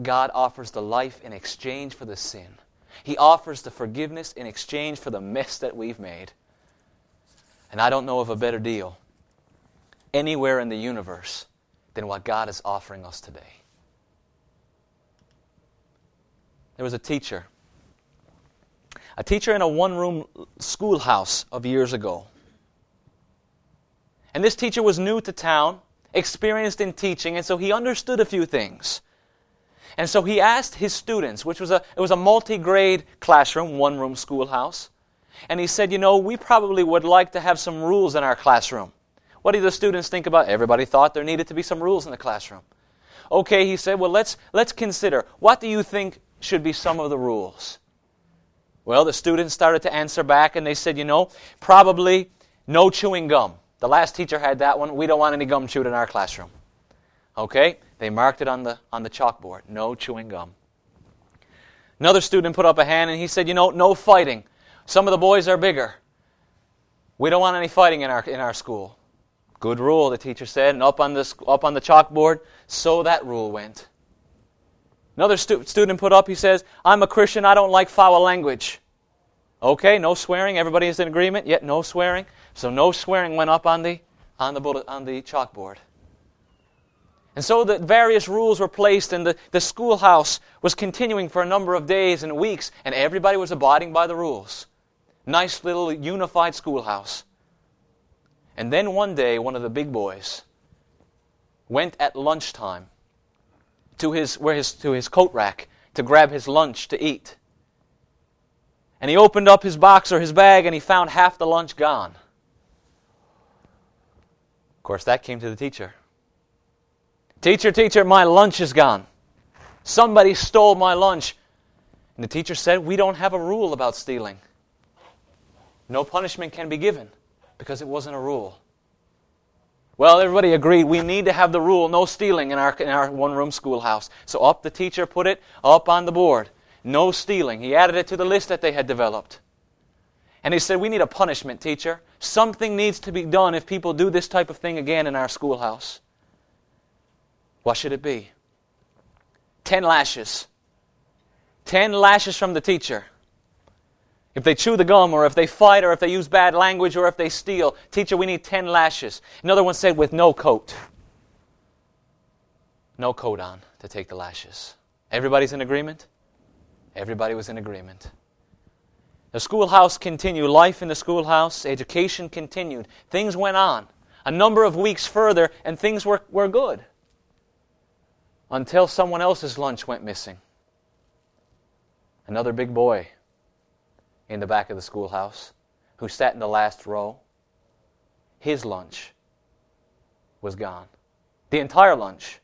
God offers the life in exchange for the sin. He offers the forgiveness in exchange for the mess that we've made. And I don't know of a better deal anywhere in the universe than what God is offering us today. There was a teacher, a teacher in a one room schoolhouse of years ago. And this teacher was new to town, experienced in teaching, and so he understood a few things. And so he asked his students, which was a, it was a multi-grade classroom, one-room schoolhouse. And he said, you know, we probably would like to have some rules in our classroom. What do the students think about? Everybody thought there needed to be some rules in the classroom. Okay, he said, well, let's, let's consider. What do you think should be some of the rules? Well, the students started to answer back and they said, you know, probably no chewing gum. The last teacher had that one. We don't want any gum chewed in our classroom. Okay? They marked it on the, on the chalkboard no chewing gum. Another student put up a hand and he said, You know, no fighting. Some of the boys are bigger. We don't want any fighting in our, in our school. Good rule, the teacher said, and up on, the, up on the chalkboard, so that rule went. Another stu- student put up, he says, I'm a Christian, I don't like foul language. Okay, no swearing, everybody is in agreement, yet no swearing. So no swearing went up on the, on the, bullet, on the chalkboard. And so the various rules were placed, and the, the schoolhouse was continuing for a number of days and weeks, and everybody was abiding by the rules. Nice little unified schoolhouse. And then one day, one of the big boys went at lunchtime to his, where his, to his coat rack to grab his lunch to eat. And he opened up his box or his bag and he found half the lunch gone. Course, that came to the teacher. Teacher, teacher, my lunch is gone. Somebody stole my lunch. And the teacher said, We don't have a rule about stealing. No punishment can be given because it wasn't a rule. Well, everybody agreed we need to have the rule no stealing in our, in our one room schoolhouse. So up the teacher put it up on the board. No stealing. He added it to the list that they had developed. And he said, We need a punishment, teacher. Something needs to be done if people do this type of thing again in our schoolhouse. What should it be? Ten lashes. Ten lashes from the teacher. If they chew the gum, or if they fight, or if they use bad language, or if they steal, teacher, we need ten lashes. Another one said, with no coat. No coat on to take the lashes. Everybody's in agreement? Everybody was in agreement. The schoolhouse continued. Life in the schoolhouse, education continued. Things went on. A number of weeks further, and things were, were good until someone else's lunch went missing. Another big boy in the back of the schoolhouse who sat in the last row, his lunch was gone. The entire lunch.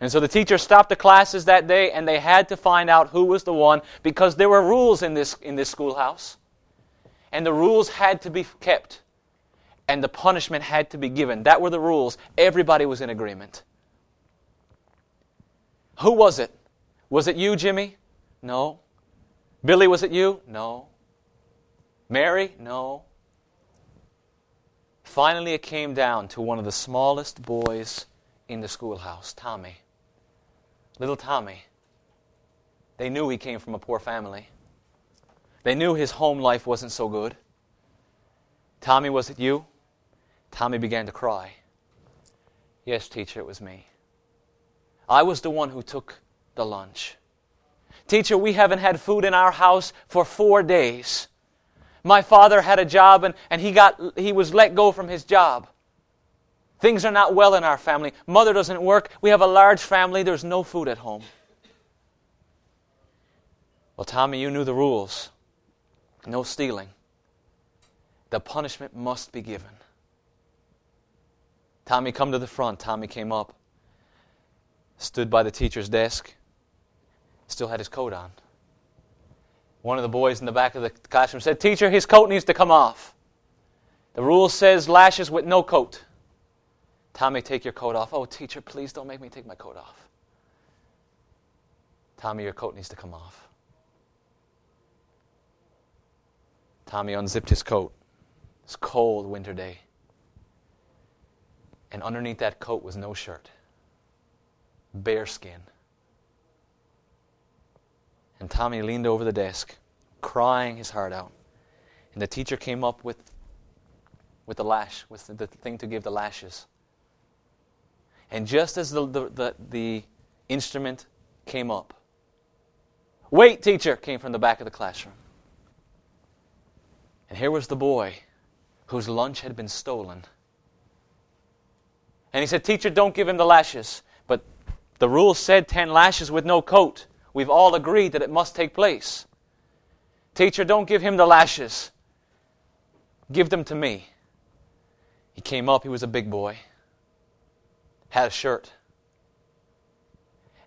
And so the teacher stopped the classes that day and they had to find out who was the one because there were rules in this, in this schoolhouse. And the rules had to be kept. And the punishment had to be given. That were the rules. Everybody was in agreement. Who was it? Was it you, Jimmy? No. Billy, was it you? No. Mary? No. Finally, it came down to one of the smallest boys in the schoolhouse, Tommy. Little Tommy. They knew he came from a poor family. They knew his home life wasn't so good. Tommy, was it you? Tommy began to cry. Yes, teacher, it was me. I was the one who took the lunch. Teacher, we haven't had food in our house for four days. My father had a job and, and he, got, he was let go from his job. Things are not well in our family. Mother doesn't work. We have a large family. There's no food at home. Well, Tommy, you knew the rules no stealing. The punishment must be given. Tommy, come to the front. Tommy came up, stood by the teacher's desk, still had his coat on. One of the boys in the back of the classroom said, Teacher, his coat needs to come off. The rule says lashes with no coat. Tommy, take your coat off. Oh, teacher, please don't make me take my coat off. Tommy, your coat needs to come off. Tommy unzipped his coat. It's cold winter day. And underneath that coat was no shirt, bare skin. And Tommy leaned over the desk, crying his heart out. And the teacher came up with, with the lash, with the, the thing to give the lashes. And just as the, the, the, the instrument came up, Wait, teacher, came from the back of the classroom. And here was the boy whose lunch had been stolen and he said, Teacher, don't give him the lashes. But the rule said 10 lashes with no coat. We've all agreed that it must take place. Teacher, don't give him the lashes. Give them to me. He came up, he was a big boy, had a shirt.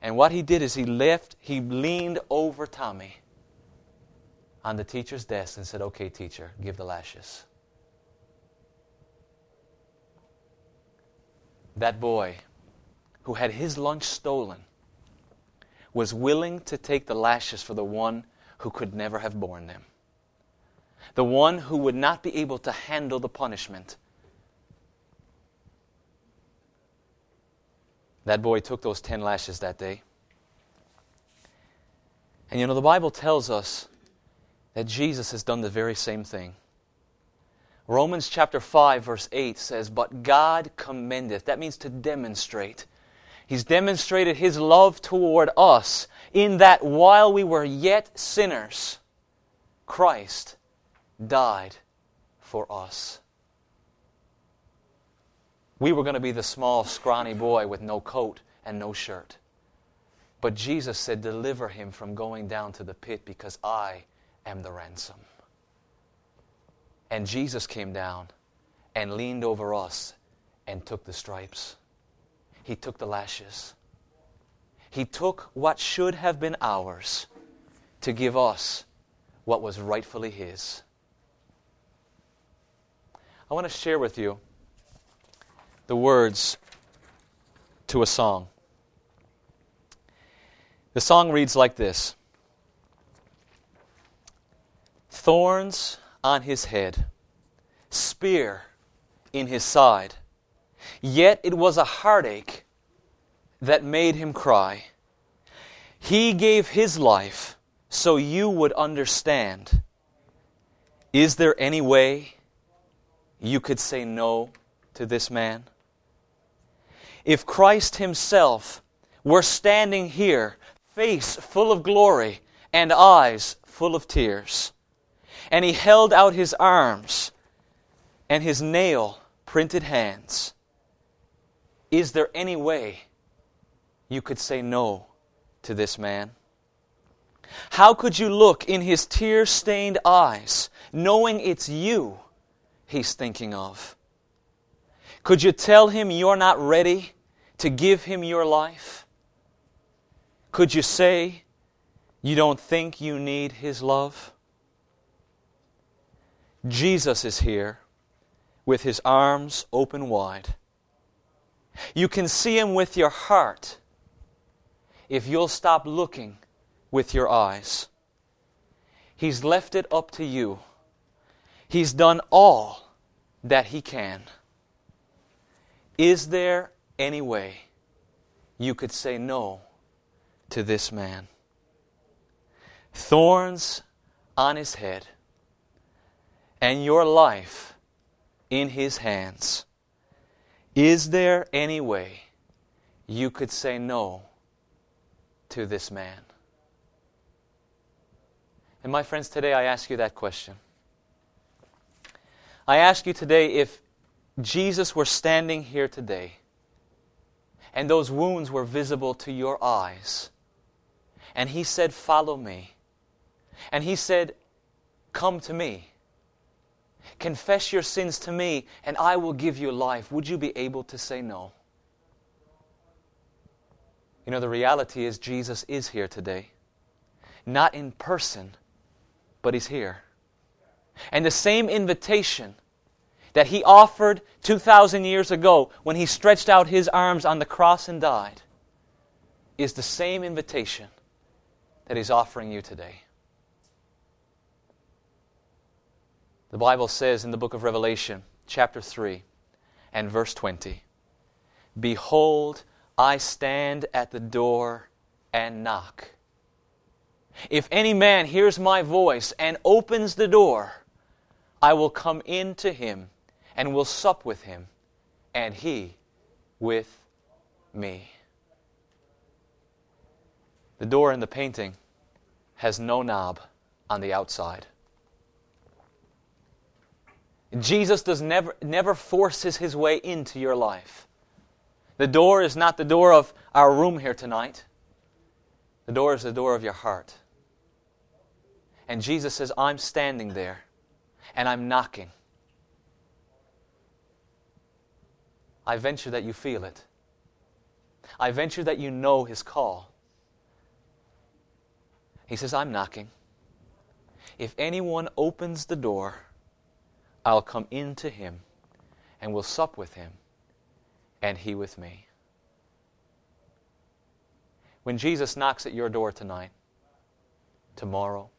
And what he did is he left, he leaned over Tommy on the teacher's desk and said, Okay, teacher, give the lashes. that boy who had his lunch stolen was willing to take the lashes for the one who could never have borne them, the one who would not be able to handle the punishment. That boy took those 10 lashes that day. And you know, the Bible tells us that Jesus has done the very same thing. Romans chapter 5, verse 8 says, But God commendeth. That means to demonstrate. He's demonstrated His love toward us in that while we were yet sinners, Christ died for us. We were going to be the small, scrawny boy with no coat and no shirt. But Jesus said, Deliver him from going down to the pit because I am the ransom. And Jesus came down and leaned over us and took the stripes. He took the lashes. He took what should have been ours to give us what was rightfully His. I want to share with you the words to a song. The song reads like this Thorns on his head, spear in his side. Yet it was a heartache that made him cry. He gave his life so you would understand. Is there any way you could say no to this man? If Christ Himself were standing here, face full of glory and eyes full of tears, and he held out his arms and his nail printed hands. Is there any way you could say no to this man? How could you look in his tear stained eyes, knowing it's you he's thinking of? Could you tell him you're not ready to give him your life? Could you say you don't think you need his love? Jesus is here with his arms open wide. You can see him with your heart. if you'll stop looking with your eyes. He's left it up to you. He's done all that He can. Is there any way you could say no to this man? Thorns on his head, and your life in his hands. Is there any way you could say no to this man? And my friends, today I ask you that question. I ask you today if Jesus were standing here today and those wounds were visible to your eyes, and he said, Follow me, and he said, Come to me. Confess your sins to me, and I will give you life. Would you be able to say no? You know, the reality is Jesus is here today. Not in person, but He's here. And the same invitation that He offered 2,000 years ago when He stretched out His arms on the cross and died is the same invitation that He's offering you today. The Bible says in the book of Revelation, chapter 3 and verse 20 Behold, I stand at the door and knock. If any man hears my voice and opens the door, I will come in to him and will sup with him, and he with me. The door in the painting has no knob on the outside. Jesus does never, never forces his way into your life. The door is not the door of our room here tonight. The door is the door of your heart. And Jesus says, I'm standing there and I'm knocking. I venture that you feel it. I venture that you know his call. He says, I'm knocking. If anyone opens the door, I'll come into him and will sup with him, and he with me. When Jesus knocks at your door tonight, tomorrow,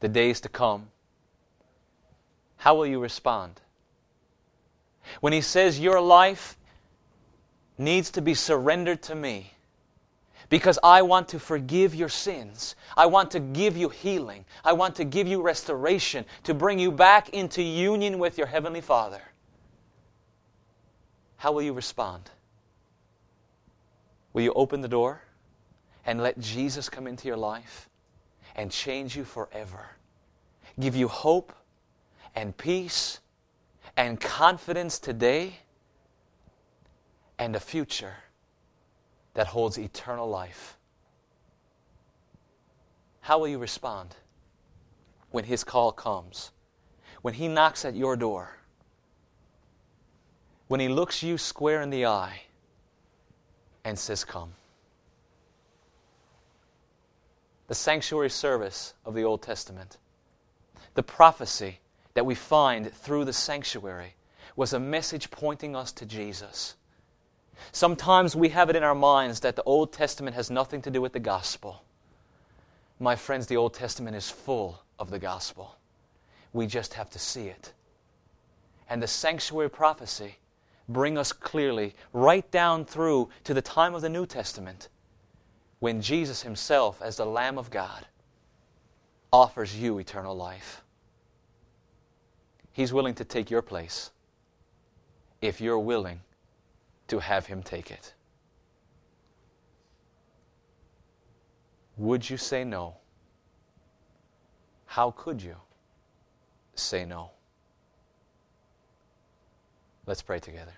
the days to come, how will you respond? When he says your life needs to be surrendered to me, because I want to forgive your sins. I want to give you healing. I want to give you restoration, to bring you back into union with your Heavenly Father. How will you respond? Will you open the door and let Jesus come into your life and change you forever? Give you hope and peace and confidence today and a future that holds eternal life. How will you respond when His call comes? When He knocks at your door? When He looks you square in the eye and says, Come? The sanctuary service of the Old Testament, the prophecy that we find through the sanctuary, was a message pointing us to Jesus. Sometimes we have it in our minds that the Old Testament has nothing to do with the gospel. My friends, the Old Testament is full of the gospel. We just have to see it. And the sanctuary prophecy bring us clearly right down through to the time of the New Testament when Jesus himself as the lamb of God offers you eternal life. He's willing to take your place if you're willing to have him take it. Would you say no? How could you say no? Let's pray together.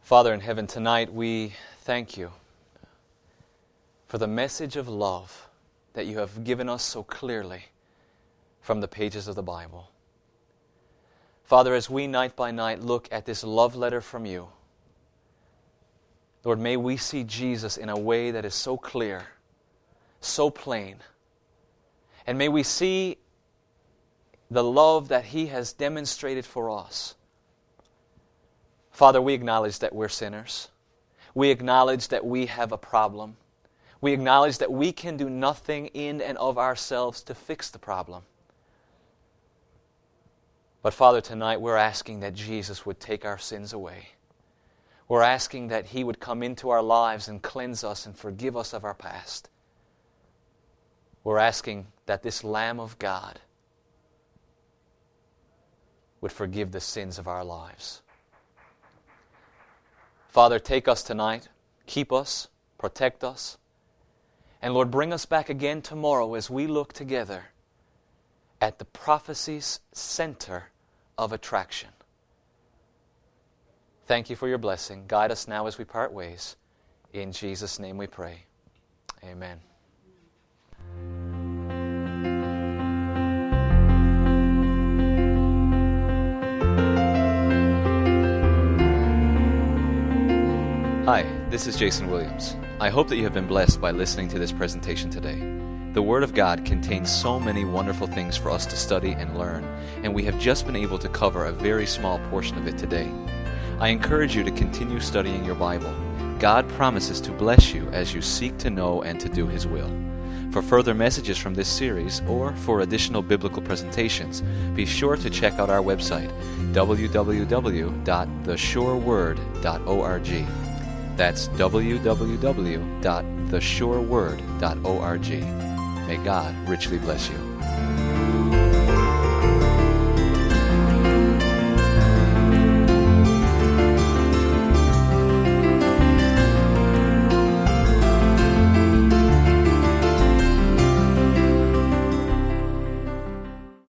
Father in heaven, tonight we thank you for the message of love that you have given us so clearly from the pages of the Bible. Father, as we night by night look at this love letter from you, Lord, may we see Jesus in a way that is so clear, so plain. And may we see the love that He has demonstrated for us. Father, we acknowledge that we're sinners. We acknowledge that we have a problem. We acknowledge that we can do nothing in and of ourselves to fix the problem. But Father, tonight we're asking that Jesus would take our sins away. We're asking that He would come into our lives and cleanse us and forgive us of our past. We're asking that this Lamb of God would forgive the sins of our lives. Father, take us tonight, keep us, protect us, and Lord, bring us back again tomorrow as we look together at the prophecy's center of attraction. Thank you for your blessing. Guide us now as we part ways. In Jesus' name we pray. Amen. Hi, this is Jason Williams. I hope that you have been blessed by listening to this presentation today. The Word of God contains so many wonderful things for us to study and learn, and we have just been able to cover a very small portion of it today. I encourage you to continue studying your Bible. God promises to bless you as you seek to know and to do His will. For further messages from this series or for additional biblical presentations, be sure to check out our website, www.thesureword.org. That's www.thesureword.org. May God richly bless you.